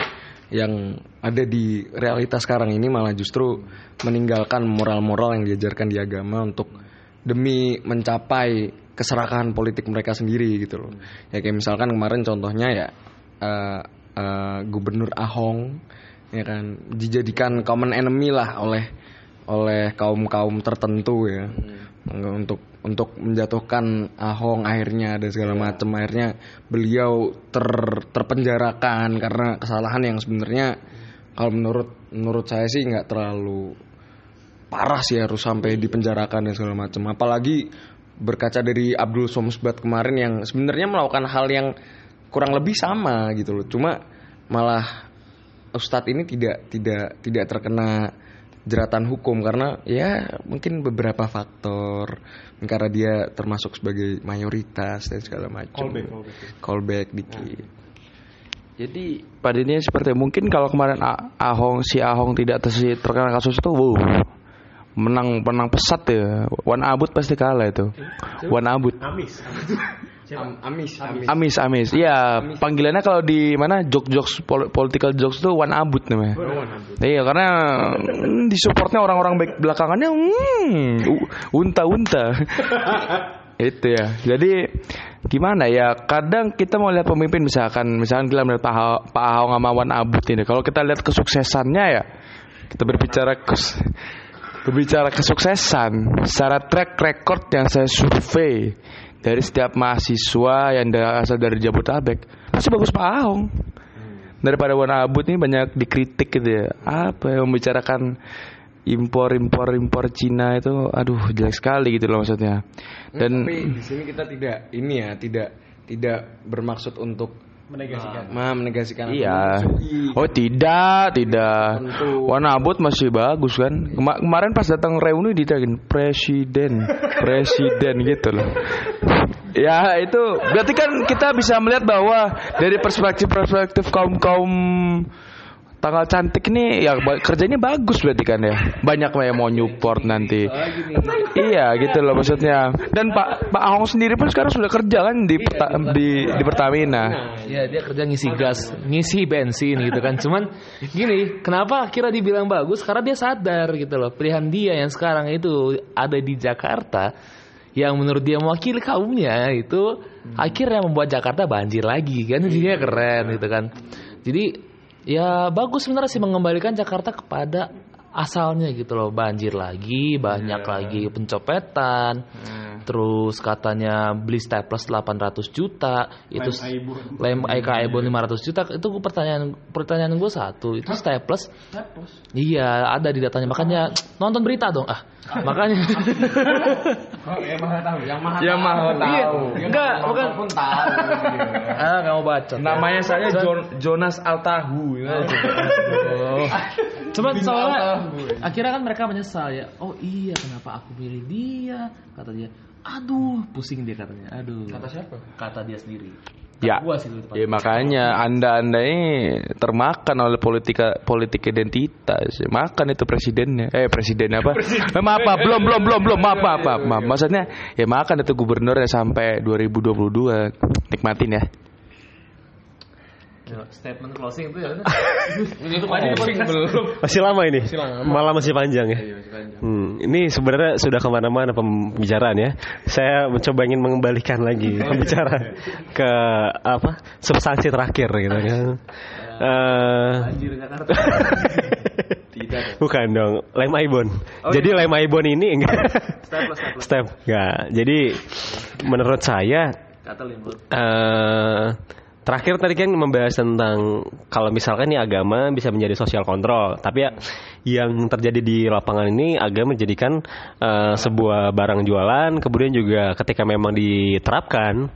yang ada di realitas sekarang ini malah justru meninggalkan moral-moral yang diajarkan di agama untuk demi mencapai keserakahan politik mereka sendiri gitu loh. Ya kayak misalkan kemarin contohnya ya eh, eh, Gubernur Ahong ya kan dijadikan common enemy lah oleh oleh kaum kaum tertentu ya untuk untuk menjatuhkan Ahong akhirnya dan segala macam akhirnya beliau ter terpenjarakan karena kesalahan yang sebenarnya kalau menurut menurut saya sih nggak terlalu parah sih harus sampai dipenjarakan dan segala macam apalagi berkaca dari Abdul Somsbat kemarin yang sebenarnya melakukan hal yang kurang lebih sama gitu loh. Cuma malah Ustadz ini tidak tidak tidak terkena jeratan hukum karena ya mungkin beberapa faktor karena dia termasuk sebagai mayoritas dan segala macam callback dikit Jadi pada ini seperti mungkin kalau kemarin Ahong si Ahong tidak terkena kasus itu, wow, menang menang pesat ya. Wan Abut pasti kalah itu. Wan Abut. Amis. [LAUGHS] Am- amis amis Amis Amis. Iya, panggilannya kalau di mana jok jokes pol- political jokes itu Wan Abut namanya. Iya, karena mm, di supportnya orang-orang baik belakangannya hmm, u- unta-unta. [LAUGHS] itu ya. Jadi gimana ya? Kadang kita mau lihat pemimpin misalkan misalkan kita melihat Pak Ahok sama Wan Abut ini. Kalau kita lihat kesuksesannya ya, kita berbicara kes, berbicara kesuksesan secara track record yang saya survei dari setiap mahasiswa yang asal dari Jabodetabek pasti bagus Pak Ahong daripada Wan Abut ini banyak dikritik gitu ya. Apa yang membicarakan impor impor impor Cina itu aduh jelek sekali gitu loh maksudnya. Dan tapi di sini kita tidak ini ya tidak tidak bermaksud untuk Menegasikan. ma menegasikan Iya. Oh tidak, tidak. Tentu. Warna abut masih bagus kan. Kema- kemarin pas datang reuni ditagin presiden, presiden gitu loh. Ya itu berarti kan kita bisa melihat bahwa dari perspektif-perspektif kaum kaum tanggal cantik ini ya kerjanya bagus berarti kan ya. Banyak yang mau Newport nanti. Iya gitu loh maksudnya. Dan Pak Pak Ahong sendiri pun sekarang sudah kerja kan di Perta- di di Pertamina. Ya dia kerja ngisi gas, ngisi bensin gitu kan. Cuman gini, kenapa akhirnya dibilang bagus? Karena dia sadar gitu loh. Pilihan dia yang sekarang itu ada di Jakarta yang menurut dia mewakili kaumnya itu akhirnya membuat Jakarta banjir lagi kan jadinya keren gitu kan. Jadi ya bagus sebenarnya sih mengembalikan Jakarta kepada asalnya gitu loh. Banjir lagi banyak lagi pencopetan terus katanya beli staples 800 juta itu lem IK Aibon 500 juta itu gua pertanyaan pertanyaan gue satu itu staples. Iya ada di datanya makanya nonton berita dong ah. Makanya. [LAUGHS] Yang maha tahu? Yang maha Yang maha Iya, tahu. enggak bukan. pun tahu. [LAUGHS] Ah nggak mau baca Namanya saya Jonas Altahu. Oh. Cuman soalnya akhirnya kan mereka menyesal ya. Oh iya kenapa aku pilih dia? Kata dia. Aduh, pusing dia katanya. Aduh. Kata siapa? Kata dia sendiri. Ya, Gua sih itu. ya makanya anda anda ini termakan oleh politika politik identitas. Makan itu presidennya. Eh presiden apa? Eh, maaf, maaf, belum belum belum belum maaf maaf maaf. maaf. Maksudnya ya makan itu gubernurnya sampai 2022. Nikmatin ya. Statement closing itu ya. itu aja paling belum. Masih lama ini. Malah masih panjang ya. Hmm, ini sebenarnya sudah ke mana-mana pembicaraan ya. Saya mencoba ingin mengembalikan lagi [LAUGHS] pembicaraan ke apa substansi terakhir gitu kan. Eh, Anjir Jakarta. [LAUGHS] Bukan dong, lem Aibon. Jadi lem Aibon ini enggak Staples, staples. step enggak. Jadi menurut saya Kata limbut. Terakhir tadi kan membahas tentang kalau misalkan nih agama bisa menjadi sosial kontrol, tapi ya yang terjadi di lapangan ini agama menjadikan uh, sebuah barang jualan, kemudian juga ketika memang diterapkan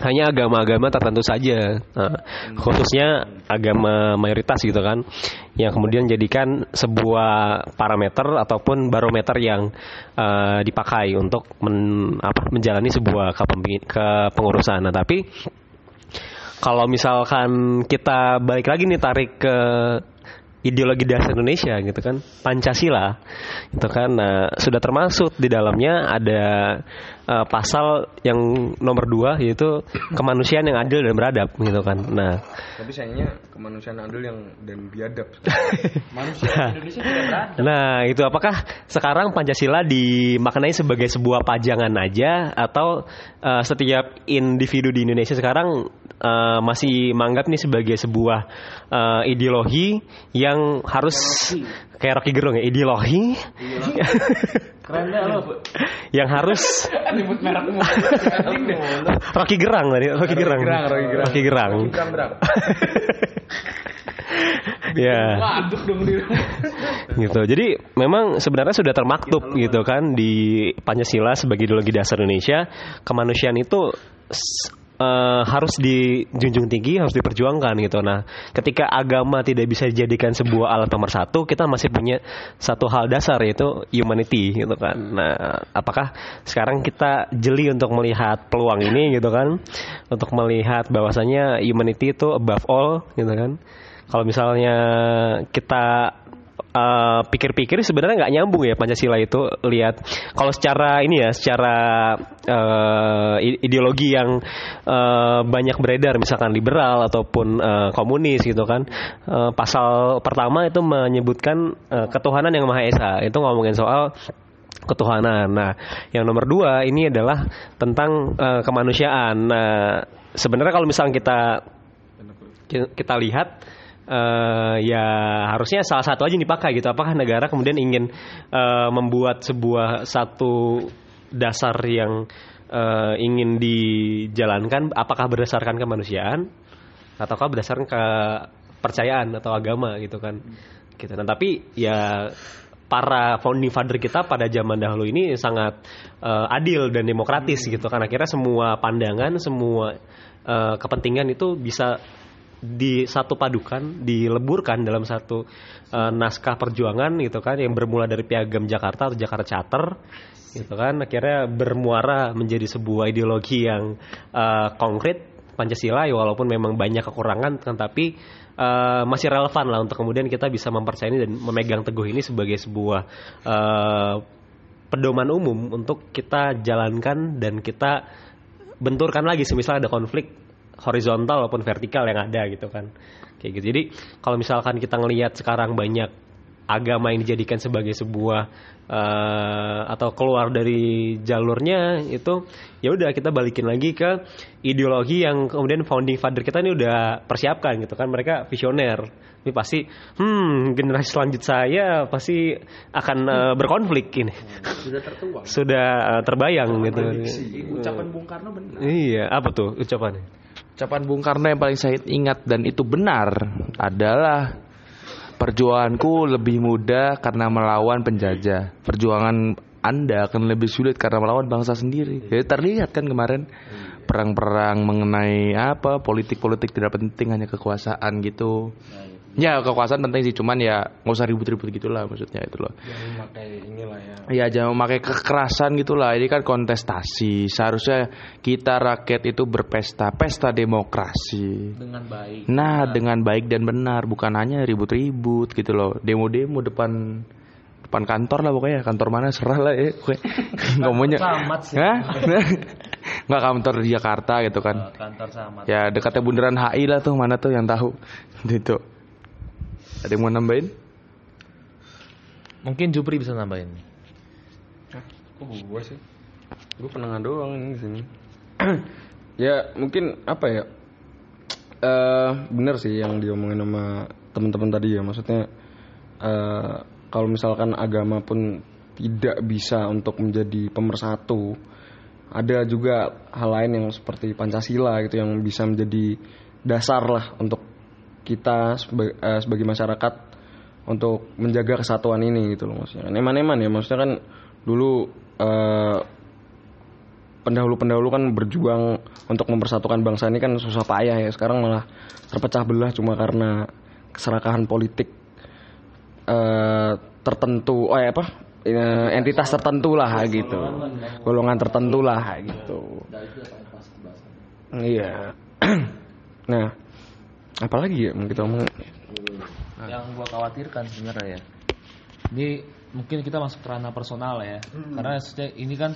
hanya agama-agama tertentu saja, nah, khususnya agama mayoritas gitu kan, yang kemudian jadikan sebuah parameter ataupun barometer yang uh, dipakai untuk men, apa, menjalani sebuah kepengurusan. Nah, tapi kalau misalkan kita balik lagi nih tarik ke ideologi dasar Indonesia gitu kan Pancasila itu kan. Nah, sudah termasuk di dalamnya ada uh, pasal yang nomor dua yaitu kemanusiaan yang adil dan beradab gitu kan. Nah, tapi sayangnya kemanusiaan adil yang dan biadab. [LAUGHS] Manusia nah, Indonesia tidak beradab. Nah, itu apakah sekarang Pancasila dimaknai sebagai sebuah pajangan aja atau uh, setiap individu di Indonesia sekarang uh, masih menganggap ini sebagai sebuah uh, ideologi yang harus kayak Rocky Gerung ya ideologi, ideologi. [LAUGHS] keren lo? Yang harus. [LAUGHS] Nyebut merek Rocky Gerang tadi Rocky Gerang. Rocky Gerang. Rocky Gerang. [LAUGHS] Ya. Gitu. Jadi memang sebenarnya sudah termaktub gitu kan di Pancasila sebagai ideologi dasar Indonesia. Kemanusiaan itu uh, harus dijunjung tinggi, harus diperjuangkan gitu. Nah, ketika agama tidak bisa dijadikan sebuah alat nomor satu, kita masih punya satu hal dasar yaitu humanity gitu kan. Nah, apakah sekarang kita jeli untuk melihat peluang ini gitu kan, untuk melihat bahwasanya humanity itu above all gitu kan. Kalau misalnya kita uh, pikir-pikir sebenarnya nggak nyambung ya Pancasila itu lihat kalau secara ini ya secara uh, ideologi yang uh, banyak beredar misalkan liberal ataupun uh, komunis gitu kan uh, pasal pertama itu menyebutkan uh, ketuhanan yang maha esa itu ngomongin soal ketuhanan. Nah, yang nomor dua ini adalah tentang uh, kemanusiaan. Nah, sebenarnya kalau misalnya kita kita lihat uh, ya harusnya salah satu aja dipakai gitu. Apakah negara kemudian ingin uh, membuat sebuah satu dasar yang uh, ingin dijalankan apakah berdasarkan kemanusiaan ataukah berdasarkan kepercayaan atau agama gitu kan. Gitu. Nah, tapi ya para founding father kita pada zaman dahulu ini sangat uh, adil dan demokratis gitu kan akhirnya semua pandangan semua uh, kepentingan itu bisa di satu padukan dileburkan dalam satu uh, naskah perjuangan gitu kan yang bermula dari piagam Jakarta atau Jakarta Charter gitu kan. Akhirnya bermuara menjadi sebuah ideologi yang uh, konkret Pancasila ya walaupun memang banyak kekurangan kan tapi uh, masih relevan lah untuk kemudian kita bisa mempercayai dan memegang teguh ini sebagai sebuah uh, pedoman umum untuk kita jalankan dan kita benturkan lagi. Semisal ada konflik horizontal maupun vertikal yang ada gitu kan. Kayak gitu. Jadi kalau misalkan kita ngelihat sekarang banyak agama yang dijadikan sebagai sebuah uh, atau keluar dari jalurnya itu ya udah kita balikin lagi ke ideologi yang kemudian founding father kita ini udah persiapkan gitu kan. Mereka visioner. Ini pasti hmm generasi selanjut saya pasti akan uh, berkonflik ini. Sudah tertuang. [LAUGHS] Sudah uh, terbayang gitu. ucapan Bung Karno benar. Iya apa tuh ucapannya Ucapan Bung Karno yang paling saya ingat dan itu benar adalah perjuanganku lebih mudah karena melawan penjajah. Perjuangan Anda akan lebih sulit karena melawan bangsa sendiri. Jadi terlihat kan kemarin perang-perang mengenai apa politik-politik tidak penting hanya kekuasaan gitu. Ya kekuasaan penting sih, cuman ya nggak usah ribut-ribut gitulah maksudnya itu loh. Jangan memakai inilah ya. Iya jangan memakai kekerasan gitulah. Ini kan kontestasi. Seharusnya kita rakyat itu berpesta, pesta demokrasi. Dengan baik. Nah benar. dengan baik dan benar, bukan hanya ribut-ribut gitu loh. Demo-demo depan depan kantor lah pokoknya kantor mana serah lah ya ngomongnya [LAUGHS] [LAUGHS] nggak kantor di Jakarta gitu kan kantor sama ya dekatnya bundaran HI lah tuh mana tuh yang tahu [LAUGHS] gitu ada yang mau nambahin? Mungkin Jupri bisa nambahin nih. Hah, kok gue sih? Gue penengah doang ini sini. [CLEARS THROAT] ya mungkin apa ya? Uh, bener sih yang diomongin sama teman-teman tadi ya. Maksudnya uh, kalau misalkan agama pun tidak bisa untuk menjadi pemersatu, ada juga hal lain yang seperti Pancasila gitu yang bisa menjadi dasar lah untuk kita eh, sebagai masyarakat untuk menjaga kesatuan ini gitu loh maksudnya. Eman-eman ya maksudnya kan dulu eh, pendahulu-pendahulu kan berjuang untuk mempersatukan bangsa ini kan susah payah ya. Sekarang malah terpecah belah cuma karena keserakahan politik eh, tertentu. Oh ya apa? Entitas tertentu lah gitu. Golongan tertentu lah gitu. Iya. [CLEARS THROAT] nah, apalagi ya kita omong yang gua khawatirkan sebenarnya ya. Ini mungkin kita masuk ke ranah personal ya. Karena maksudnya ini kan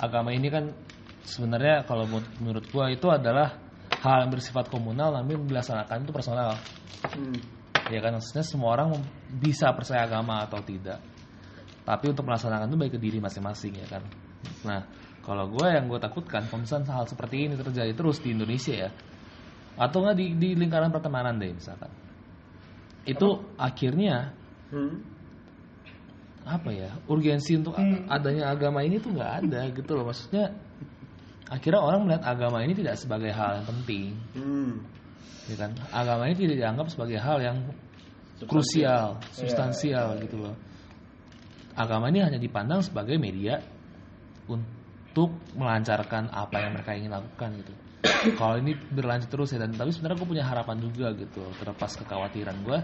agama ini kan sebenarnya kalau menurut, gua itu adalah hal yang bersifat komunal namun dilaksanakan itu personal. Ya kan maksudnya semua orang bisa percaya agama atau tidak. Tapi untuk melaksanakan itu baik ke diri masing-masing ya kan. Nah kalau gue yang gue takutkan kalau misalnya hal seperti ini terjadi terus di Indonesia ya atau nggak di, di lingkaran pertemanan deh misalkan. Itu akhirnya apa ya urgensi untuk a- adanya agama ini tuh nggak ada gitu loh. Maksudnya akhirnya orang melihat agama ini tidak sebagai hal yang penting. Ya kan? Agama ini tidak dianggap sebagai hal yang krusial substansial gitu loh. Agama ini hanya dipandang sebagai media untuk melancarkan apa yang mereka ingin lakukan gitu [COUGHS] kalau ini berlanjut terus ya dan tapi sebenarnya gue punya harapan juga gitu terlepas kekhawatiran gue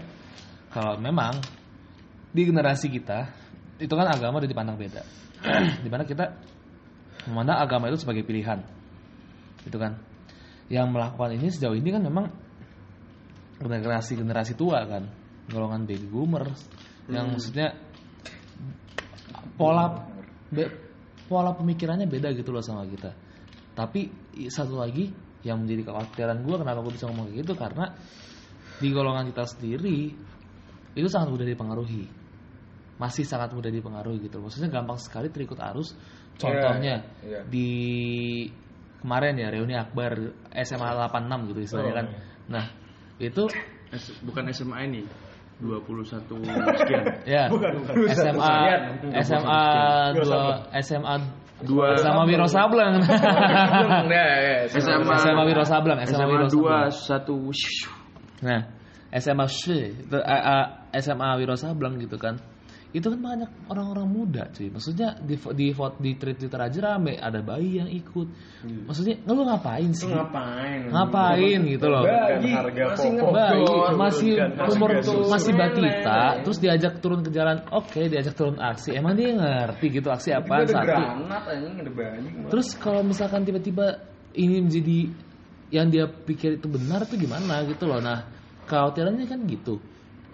kalau memang di generasi kita itu kan agama udah dipandang beda. [COUGHS] Di mana kita memandang agama itu sebagai pilihan. Itu kan? Yang melakukan ini sejauh ini kan memang generasi generasi tua kan. Golongan baby boomers yang maksudnya pola be- pola pemikirannya beda gitu loh sama kita tapi satu lagi yang menjadi kekhawatiran gue kenapa gue bisa ngomong kayak gitu karena di golongan kita sendiri itu sangat mudah dipengaruhi. Masih sangat mudah dipengaruhi gitu maksudnya gampang sekali terikut arus. Contohnya iya. di kemarin ya reuni akbar SMA 86 gitu istilahnya kan. nah itu bukan SMA ini 21 [LAUGHS] sekian. ya SMA SMA dua SMA Dua SMA Wiro Sableng. [LAUGHS] SMA SMA Wiro Sableng SMA SMA Wiro dua satu Nah, SMA itu, eh, eh, SMA Wiro Sableng gitu kan. Itu kan banyak orang-orang muda cuy. Maksudnya di di vote di Twitter aja rame, ada bayi yang ikut. Maksudnya lu ngapain sih? ngapain? Ngapain gitu loh. masih Bayi masih umur masih batita, terus diajak turun ke jalan. Oke, diajak turun aksi. Emang dia ngerti gitu aksi apa satu. Terus kalau misalkan tiba-tiba ini menjadi yang dia pikir itu benar itu gimana gitu loh. Nah, kekhawatirannya kan gitu.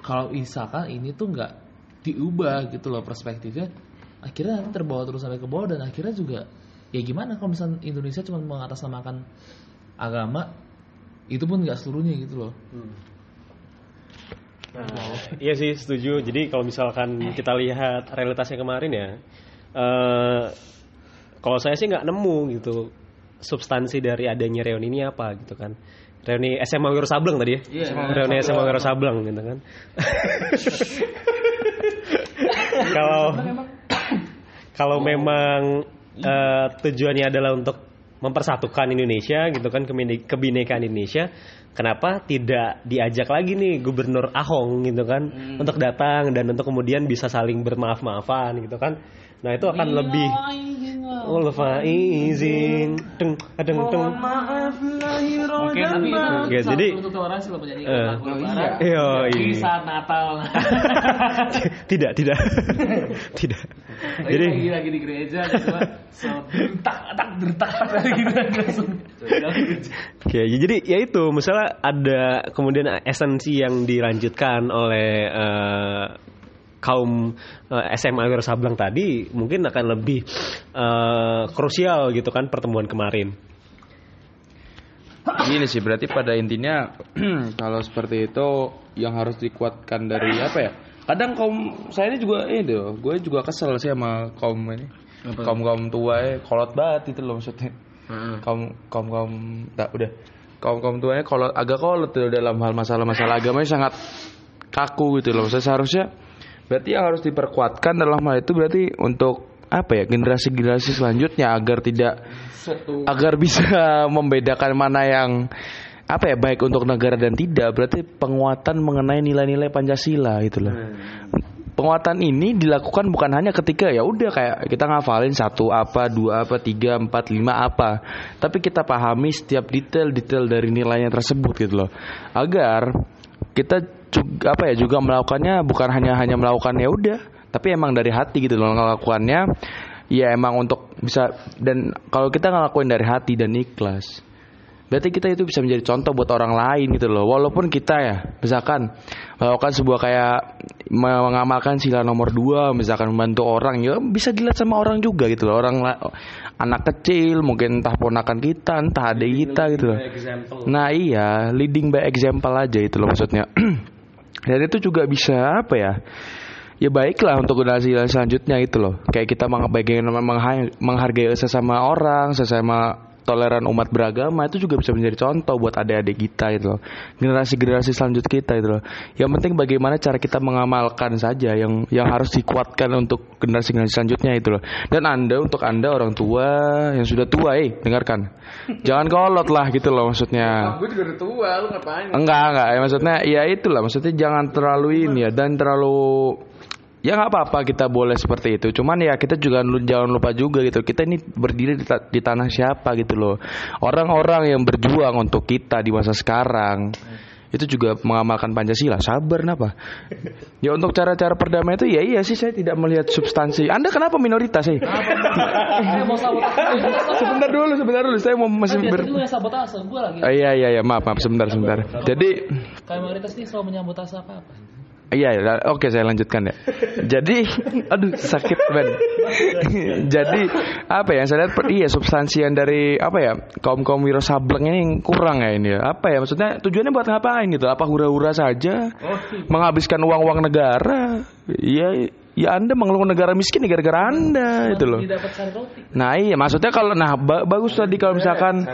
Kalau misalkan ini tuh nggak diubah gitu loh perspektifnya, akhirnya nanti terbawa terus sampai ke bawah dan akhirnya juga ya gimana kalau misalkan Indonesia cuma mengatasnamakan agama itu pun nggak seluruhnya gitu loh. Nah, iya sih setuju. Jadi kalau misalkan kita lihat realitasnya kemarin ya, eh kalau saya sih nggak nemu gitu substansi dari adanya reuni ini apa gitu kan. Reuni SMA Wiro Sableng tadi ya. reuni SMA Wiro Sableng gitu kan. [LAUGHS] Kalau [COUGHS] kalau memang eh, tujuannya adalah untuk mempersatukan Indonesia gitu kan kebine- kebinekaan Indonesia kenapa tidak diajak lagi nih Gubernur Ahong gitu kan untuk datang dan untuk kemudian bisa saling bermaaf-maafan gitu kan nah itu akan lebih Oh, izin. Deng deng deng Oke, tapi itu Oke, satu jadi- bentuk toleransi loh menyanyikan Eh, lagu Lebaran. iya, Di iya. saat Natal. [LAUGHS] tidak tidak. [LAUGHS] Tidak. Jadi jadi lagi lagi di gereja cuma so dertak tak dertak tak gitu langsung. Oke, ya jadi ya itu. Misalnya ada kemudian esensi yang dilanjutkan oleh eh, kaum eh, SMA Wiro Sableng tadi mungkin akan lebih eh, krusial gitu kan pertemuan kemarin. Gini sih berarti pada intinya [CLEARS THROAT] kalau seperti itu yang harus dikuatkan dari apa ya? Kadang kaum saya ini juga ini tuh, gue juga kesel sih sama kaum ini. Kaum kaum tua ya, kolot banget itu loh maksudnya. Kaum kaum kaum tak udah. Kaum kaum tuanya kalau agak kolot dalam hal masalah-masalah agamanya sangat kaku gitu loh. Maksudnya seharusnya berarti yang harus diperkuatkan dalam hal itu berarti untuk apa ya generasi-generasi selanjutnya agar tidak agar bisa [LAUGHS] membedakan mana yang apa ya baik untuk negara dan tidak berarti penguatan mengenai nilai-nilai Pancasila gitu loh. Penguatan ini dilakukan bukan hanya ketika ya udah kayak kita ngafalin satu apa, dua apa, tiga, empat, lima apa, tapi kita pahami setiap detail-detail dari nilainya tersebut gitu loh. Agar kita juga apa ya juga melakukannya bukan hanya hanya melakukan ya udah, tapi emang dari hati gitu loh melakukannya ya emang untuk bisa dan kalau kita ngelakuin dari hati dan ikhlas berarti kita itu bisa menjadi contoh buat orang lain gitu loh. Walaupun kita ya misalkan melakukan sebuah kayak mengamalkan sila nomor dua misalkan membantu orang ya bisa dilihat sama orang juga gitu loh. Orang anak kecil mungkin entah ponakan kita entah adik kita gitu loh. Nah iya leading by example aja itu loh maksudnya [CLEARS THROAT] dan itu juga bisa apa ya ya baiklah untuk generasi selanjutnya itu loh. Kayak kita meng- bagaimana mengha- menghargai sesama orang sesama toleran umat beragama itu juga bisa menjadi contoh buat adik-adik kita itu loh. Generasi-generasi selanjutnya kita itu loh. Yang penting bagaimana cara kita mengamalkan saja yang yang harus dikuatkan untuk generasi-generasi selanjutnya itu loh. Dan anda untuk anda orang tua yang sudah tua eh dengarkan. Jangan kolot lah gitu loh maksudnya. Gue juga udah tua lu ngapain? Enggak, enggak. Ya, maksudnya ya itulah. Maksudnya jangan terlalu ini ya dan terlalu ya nggak apa-apa kita boleh seperti itu. Cuman ya kita juga jangan lupa juga gitu. Kita ini berdiri di, ta- di tanah siapa gitu loh. Orang-orang yang berjuang untuk kita di masa sekarang itu juga mengamalkan Pancasila. Sabar kenapa? Ya untuk cara-cara perdamaian itu ya iya sih saya tidak melihat substansi. Anda kenapa minoritas sih? Sabotase. sebentar dulu, sebentar dulu. Saya mau masih ber sabotase lagi. Oh, iya iya iya maaf maaf sebentar sebentar. Jadi Kayak mayoritas ini selalu menyabotase apa-apa. Iya, ya, oke saya lanjutkan ya. [LAUGHS] Jadi, aduh sakit ben. [LAUGHS] Jadi apa ya? Saya lihat iya substansi yang dari apa ya kaum kaum wiro sableng ini kurang ya ini ya. Apa ya maksudnya tujuannya buat ngapain gitu? Apa hura-hura saja? Menghabiskan uang-uang negara? Iya, ya Anda mengeluh negara miskin ya gara-gara Anda itu loh. Nah iya maksudnya kalau nah ba- bagus tadi kalau misalkan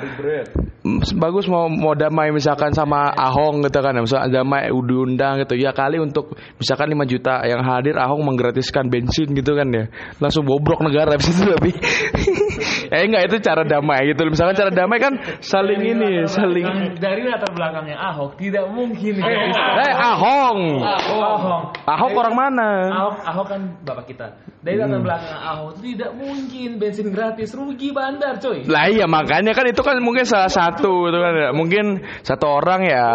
mm, bagus mau mau damai misalkan sama Ahong gitu kan misalnya damai diundang gitu. Ya kali untuk misalkan 5 juta yang hadir Ahong menggratiskan bensin gitu kan ya. Langsung bobrok negara habis itu tapi. [LAUGHS] Eh enggak itu cara damai gitu misalkan cara damai kan saling ini saling Dari latar belakangnya Ahok tidak mungkin. eh Ahong. Ahok. Ahok orang mana? Ahok, Ahok kan bapak kita. Dari latar belakang Ahok itu tidak mungkin bensin gratis rugi bandar coy. Lah iya makanya kan itu kan mungkin salah satu gitu kan ya. Mungkin satu orang ya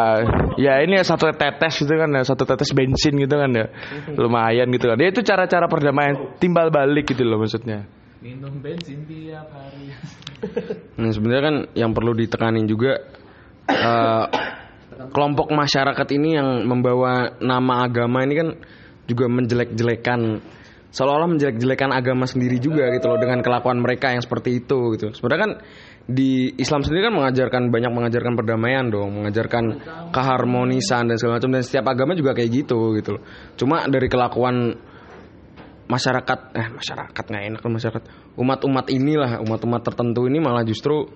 ya ini ya satu tetes gitu kan ya, satu tetes bensin gitu kan ya. Lumayan gitu kan. Ya itu cara-cara perdamaian timbal balik gitu loh maksudnya. Minum bensin tiap hari. [LAUGHS] Nah sebenarnya kan yang perlu ditekanin juga eh, kelompok masyarakat ini yang membawa nama agama ini kan juga menjelek-jelekan seolah-olah menjelek-jelekan agama sendiri juga gitu loh dengan kelakuan mereka yang seperti itu gitu. Sebenarnya kan di Islam sendiri kan mengajarkan banyak mengajarkan perdamaian dong, mengajarkan keharmonisan dan segala macam dan setiap agama juga kayak gitu gitu loh. Cuma dari kelakuan masyarakat eh masyarakat nggak enak masyarakat umat-umat inilah umat-umat tertentu ini malah justru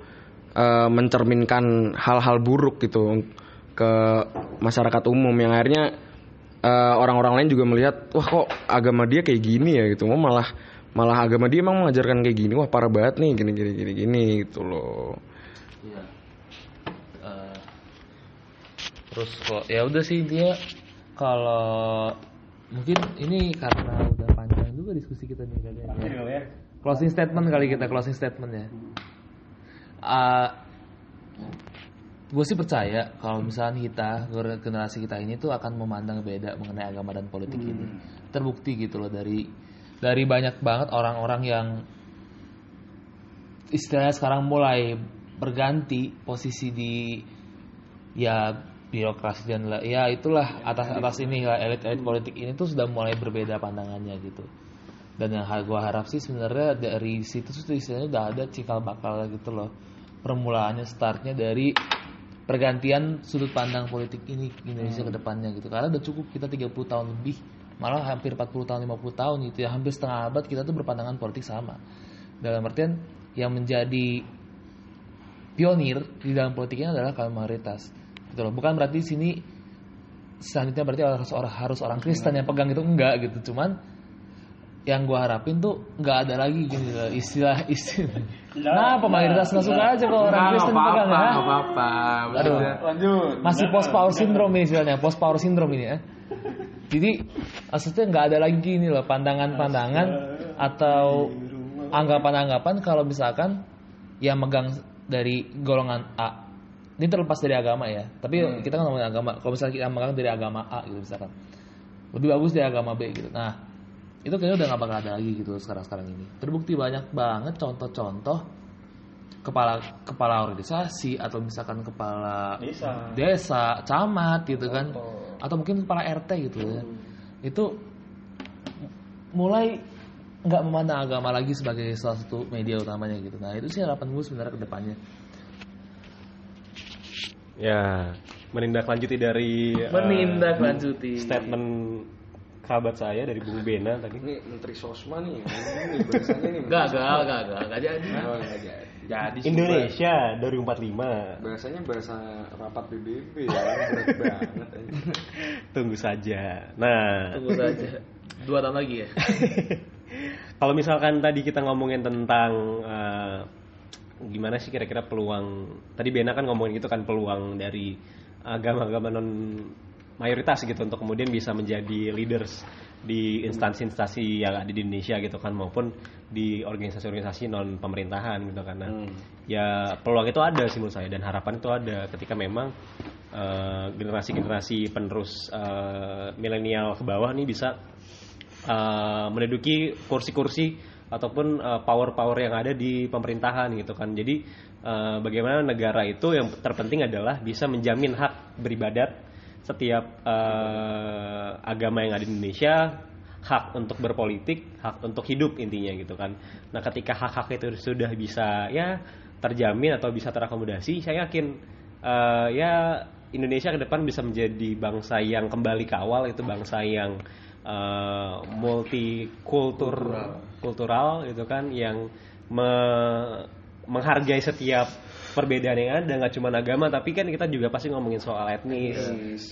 eh, mencerminkan hal-hal buruk gitu ke masyarakat umum yang akhirnya eh, orang-orang lain juga melihat wah kok agama dia kayak gini ya gitu Oh, malah malah agama dia emang mengajarkan kayak gini wah parah banget nih gini gini gini gini gitu loh Iya. Eh, terus kok ya udah sih dia kalau mungkin ini karena udah panjang juga diskusi kita nih kayaknya. Closing statement kali kita closing statement ya. Gue sih percaya kalau misalnya kita generasi kita ini tuh akan memandang beda mengenai agama dan politik ini. Terbukti gitu loh dari dari banyak banget orang-orang yang istilahnya sekarang mulai berganti posisi di ya birokrasi dan ya itulah atas atas ini lah elit elit politik ini tuh sudah mulai berbeda pandangannya gitu. Dan yang gue harap sih sebenarnya dari situ tuh istilahnya udah ada cikal bakal gitu loh. Permulaannya startnya dari pergantian sudut pandang politik ini di Indonesia ke depannya gitu. Karena udah cukup kita 30 tahun lebih malah hampir 40 tahun 50 tahun gitu ya hampir setengah abad kita tuh berpandangan politik sama. Dalam artian yang menjadi pionir di dalam politiknya adalah kaum mayoritas gitu loh. Bukan berarti di sini selanjutnya berarti harus orang harus orang Kristen yang pegang itu enggak gitu. Cuman yang gue harapin tuh nggak ada lagi gini loh istilah. Istilah nah mayoritas nggak. suka aja kalau orang Kristen pegang ya. apa-apa. Aduh. masih post power syndrome ini istilahnya post power syndrome ini ya. Jadi maksudnya nggak ada lagi gini loh pandangan-pandangan atau anggapan-anggapan kalau misalkan yang megang dari golongan A. Ini terlepas dari agama ya. Tapi kita kan ngomongin agama. Kalau misalnya kita megang dari agama A gitu misalkan. Lebih bagus dari agama B gitu. Nah itu kayaknya udah gak bakal ada lagi gitu sekarang-sekarang ini. Terbukti banyak banget contoh-contoh kepala kepala organisasi atau misalkan kepala desa, camat gitu kan. Atau mungkin kepala RT gitu ya. Itu mulai nggak memandang agama lagi sebagai salah satu media utamanya gitu. Nah itu sih harapan gue sebenarnya ke depannya. Ya, menindaklanjuti dari eh, menindaklanjuti. statement kerabat saya dari Bung Bena tadi. Ini Menteri Sosma nih, ini nih. gagal gagal gak jadi Oh, nggak jadi. Jadi Indonesia 2045. Bahasanya bahasa rapat PBB ya, berat banget. [LAUGHS] Tunggu saja. Nah, tunggu saja dua tahun lagi ya [LAUGHS] kalau misalkan tadi kita ngomongin tentang eh, gimana sih kira-kira peluang tadi Bena kan ngomongin gitu kan peluang dari agama-agama non mayoritas gitu untuk kemudian bisa menjadi leaders di instansi-instansi yang ada di Indonesia gitu kan maupun di organisasi-organisasi non pemerintahan gitu kan nah, ya peluang itu ada sih menurut saya dan harapan itu ada ketika memang eh, generasi-generasi penerus eh, milenial ke bawah nih bisa eh, menduduki kursi-kursi ataupun power-power yang ada di pemerintahan gitu kan. Jadi eh, bagaimana negara itu yang terpenting adalah bisa menjamin hak beribadat setiap eh, agama yang ada di Indonesia, hak untuk berpolitik, hak untuk hidup intinya gitu kan. Nah, ketika hak-hak itu sudah bisa ya terjamin atau bisa terakomodasi, saya yakin eh, ya Indonesia ke depan bisa menjadi bangsa yang kembali ke awal itu bangsa yang eh, multikultur kultural gitu kan yang me- menghargai setiap perbedaan yang ada nggak cuma agama tapi kan kita juga pasti ngomongin soal etnis,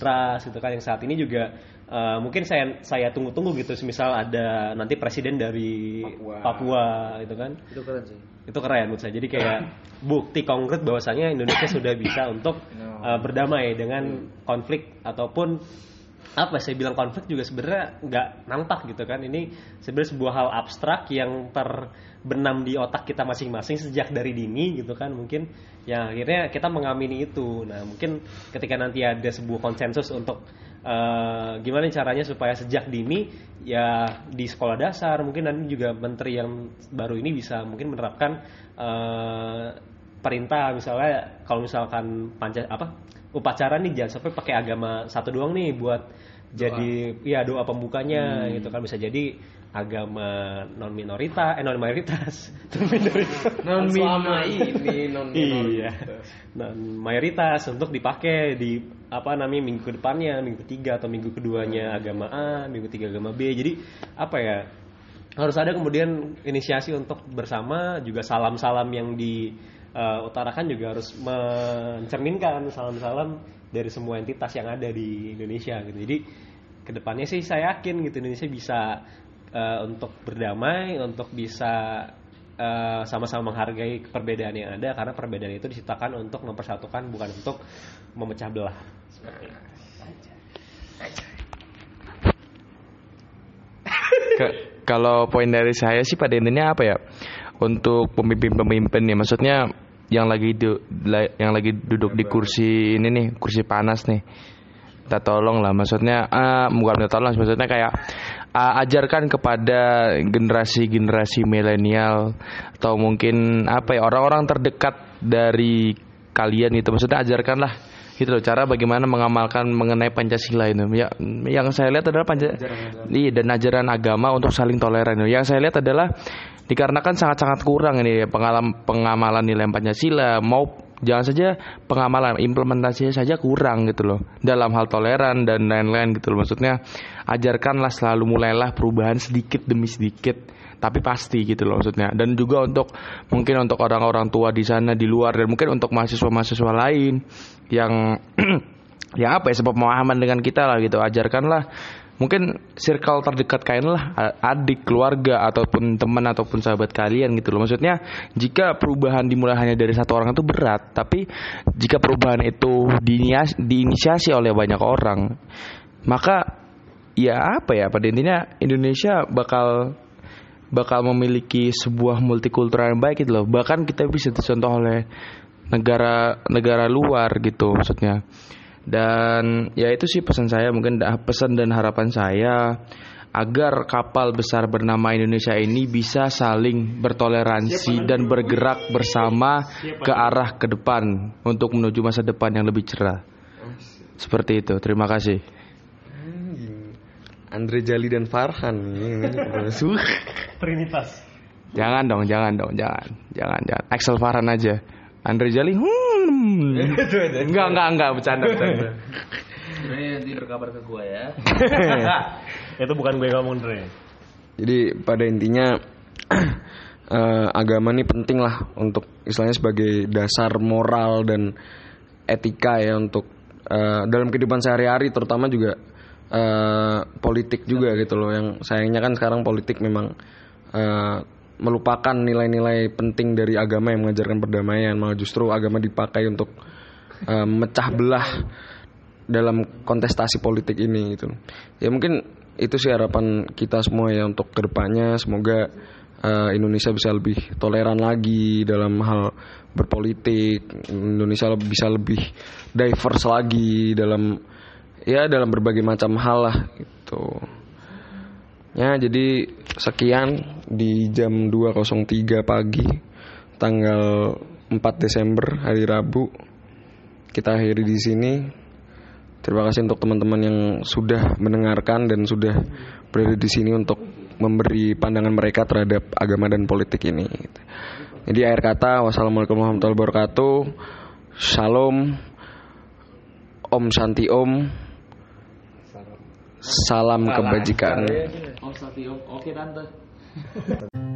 ras gitu kan. Yang saat ini juga eh, mungkin saya saya tunggu-tunggu gitu. Misal ada nanti presiden dari Papua, gitu kan. Itu keren sih. Itu keren menurut saya. Jadi kayak bukti konkret bahwasanya Indonesia sudah bisa untuk uh, berdamai dengan konflik ataupun apa saya bilang konflik juga sebenarnya nggak nampak gitu kan. Ini sebenarnya sebuah hal abstrak yang terbenam di otak kita masing-masing sejak dari dini gitu kan. Mungkin ya akhirnya kita mengamini itu. Nah mungkin ketika nanti ada sebuah konsensus untuk eh, gimana caranya supaya sejak dini ya di sekolah dasar mungkin nanti juga menteri yang baru ini bisa mungkin menerapkan eh, perintah misalnya kalau misalkan panca apa upacara nih jangan sampai pakai agama satu doang nih buat jadi ya doa pembukanya gitu kan. Bisa jadi agama non minoritas eh non mayoritas [LAUGHS] non minoritas Non selama ini non iya. Non mayoritas untuk dipakai di apa namanya minggu ke depannya minggu ketiga atau minggu keduanya agama A minggu tiga agama B. Jadi apa ya harus ada kemudian inisiasi untuk bersama juga salam-salam yang diutarakan juga harus mencerminkan salam-salam dari semua entitas yang ada di Indonesia gitu. Jadi ke depannya sih saya yakin gitu Indonesia bisa eh, untuk berdamai untuk bisa eh, sama-sama menghargai perbedaan yang ada karena perbedaan itu diciptakan untuk mempersatukan bukan untuk memecah belah. Ke- kalau poin dari saya sih pada intinya apa ya? Untuk pemimpin-pemimpin ya maksudnya yang lagi du- la- yang lagi duduk di kursi ini nih kursi panas nih. Kita tolong lah maksudnya ah, bukan minta tolong maksudnya kayak ah, ajarkan kepada generasi-generasi milenial atau mungkin apa ya orang-orang terdekat dari kalian itu. Maksudnya ajarkanlah gitu loh cara bagaimana mengamalkan mengenai Pancasila itu. Ya yang saya lihat adalah Panca iya dan ajaran agama untuk saling toleran. Yang saya lihat adalah dikarenakan sangat-sangat kurang ini pengalam pengamalan nilai Pancasila mau jangan saja pengamalan implementasinya saja kurang gitu loh. Dalam hal toleran dan lain-lain gitu loh. Maksudnya ajarkanlah selalu mulailah perubahan sedikit demi sedikit tapi pasti gitu loh maksudnya. Dan juga untuk mungkin untuk orang-orang tua di sana di luar dan mungkin untuk mahasiswa-mahasiswa lain yang [CLEARS THROAT] yang apa ya sebab pemahaman dengan kita lah gitu. Ajarkanlah mungkin circle terdekat kalian lah adik keluarga ataupun teman ataupun sahabat kalian gitu loh. Maksudnya jika perubahan dimulai hanya dari satu orang itu berat tapi jika perubahan itu diinisiasi oleh banyak orang maka ya apa ya pada intinya Indonesia bakal bakal memiliki sebuah multikultural yang baik gitu loh. Bahkan kita bisa dicontoh oleh negara negara luar gitu maksudnya dan ya itu sih pesan saya mungkin pesan dan harapan saya agar kapal besar bernama Indonesia ini bisa saling bertoleransi dan bergerak bersama ke arah ke depan untuk menuju masa depan yang lebih cerah. Seperti itu. Terima kasih. Andre Jali dan Farhan [LAUGHS] Trinitas. Jangan dong, jangan dong, jangan. Jangan, jangan. Axel Farhan aja. Andre Jali, hmm. [LAUGHS] enggak, enggak, enggak, bercanda, bercanda. nanti berkabar ke gue ya. [LAUGHS] Itu bukan gue ngomong, Dre. Jadi pada intinya uh, [CLEARS THROAT] agama ini penting lah untuk istilahnya sebagai dasar moral dan etika ya untuk uh, dalam kehidupan sehari-hari terutama juga uh, politik juga gitu loh yang sayangnya kan sekarang politik memang uh, melupakan nilai-nilai penting dari agama yang mengajarkan perdamaian malah justru agama dipakai untuk uh, mecah belah dalam kontestasi politik ini gitu. Ya mungkin itu sih harapan kita semua ya untuk ke depannya. Semoga uh, Indonesia bisa lebih toleran lagi dalam hal berpolitik. Indonesia bisa lebih diverse lagi dalam ya dalam berbagai macam hal lah itu ya jadi sekian di jam 2.03 pagi tanggal 4 Desember hari Rabu. Kita akhiri di sini. Terima kasih untuk teman-teman yang sudah mendengarkan dan sudah berada di sini untuk memberi pandangan mereka terhadap agama dan politik ini. Jadi akhir kata wassalamualaikum warahmatullahi wabarakatuh. Shalom. Om santi om Salam kebajikan. Oke, tante.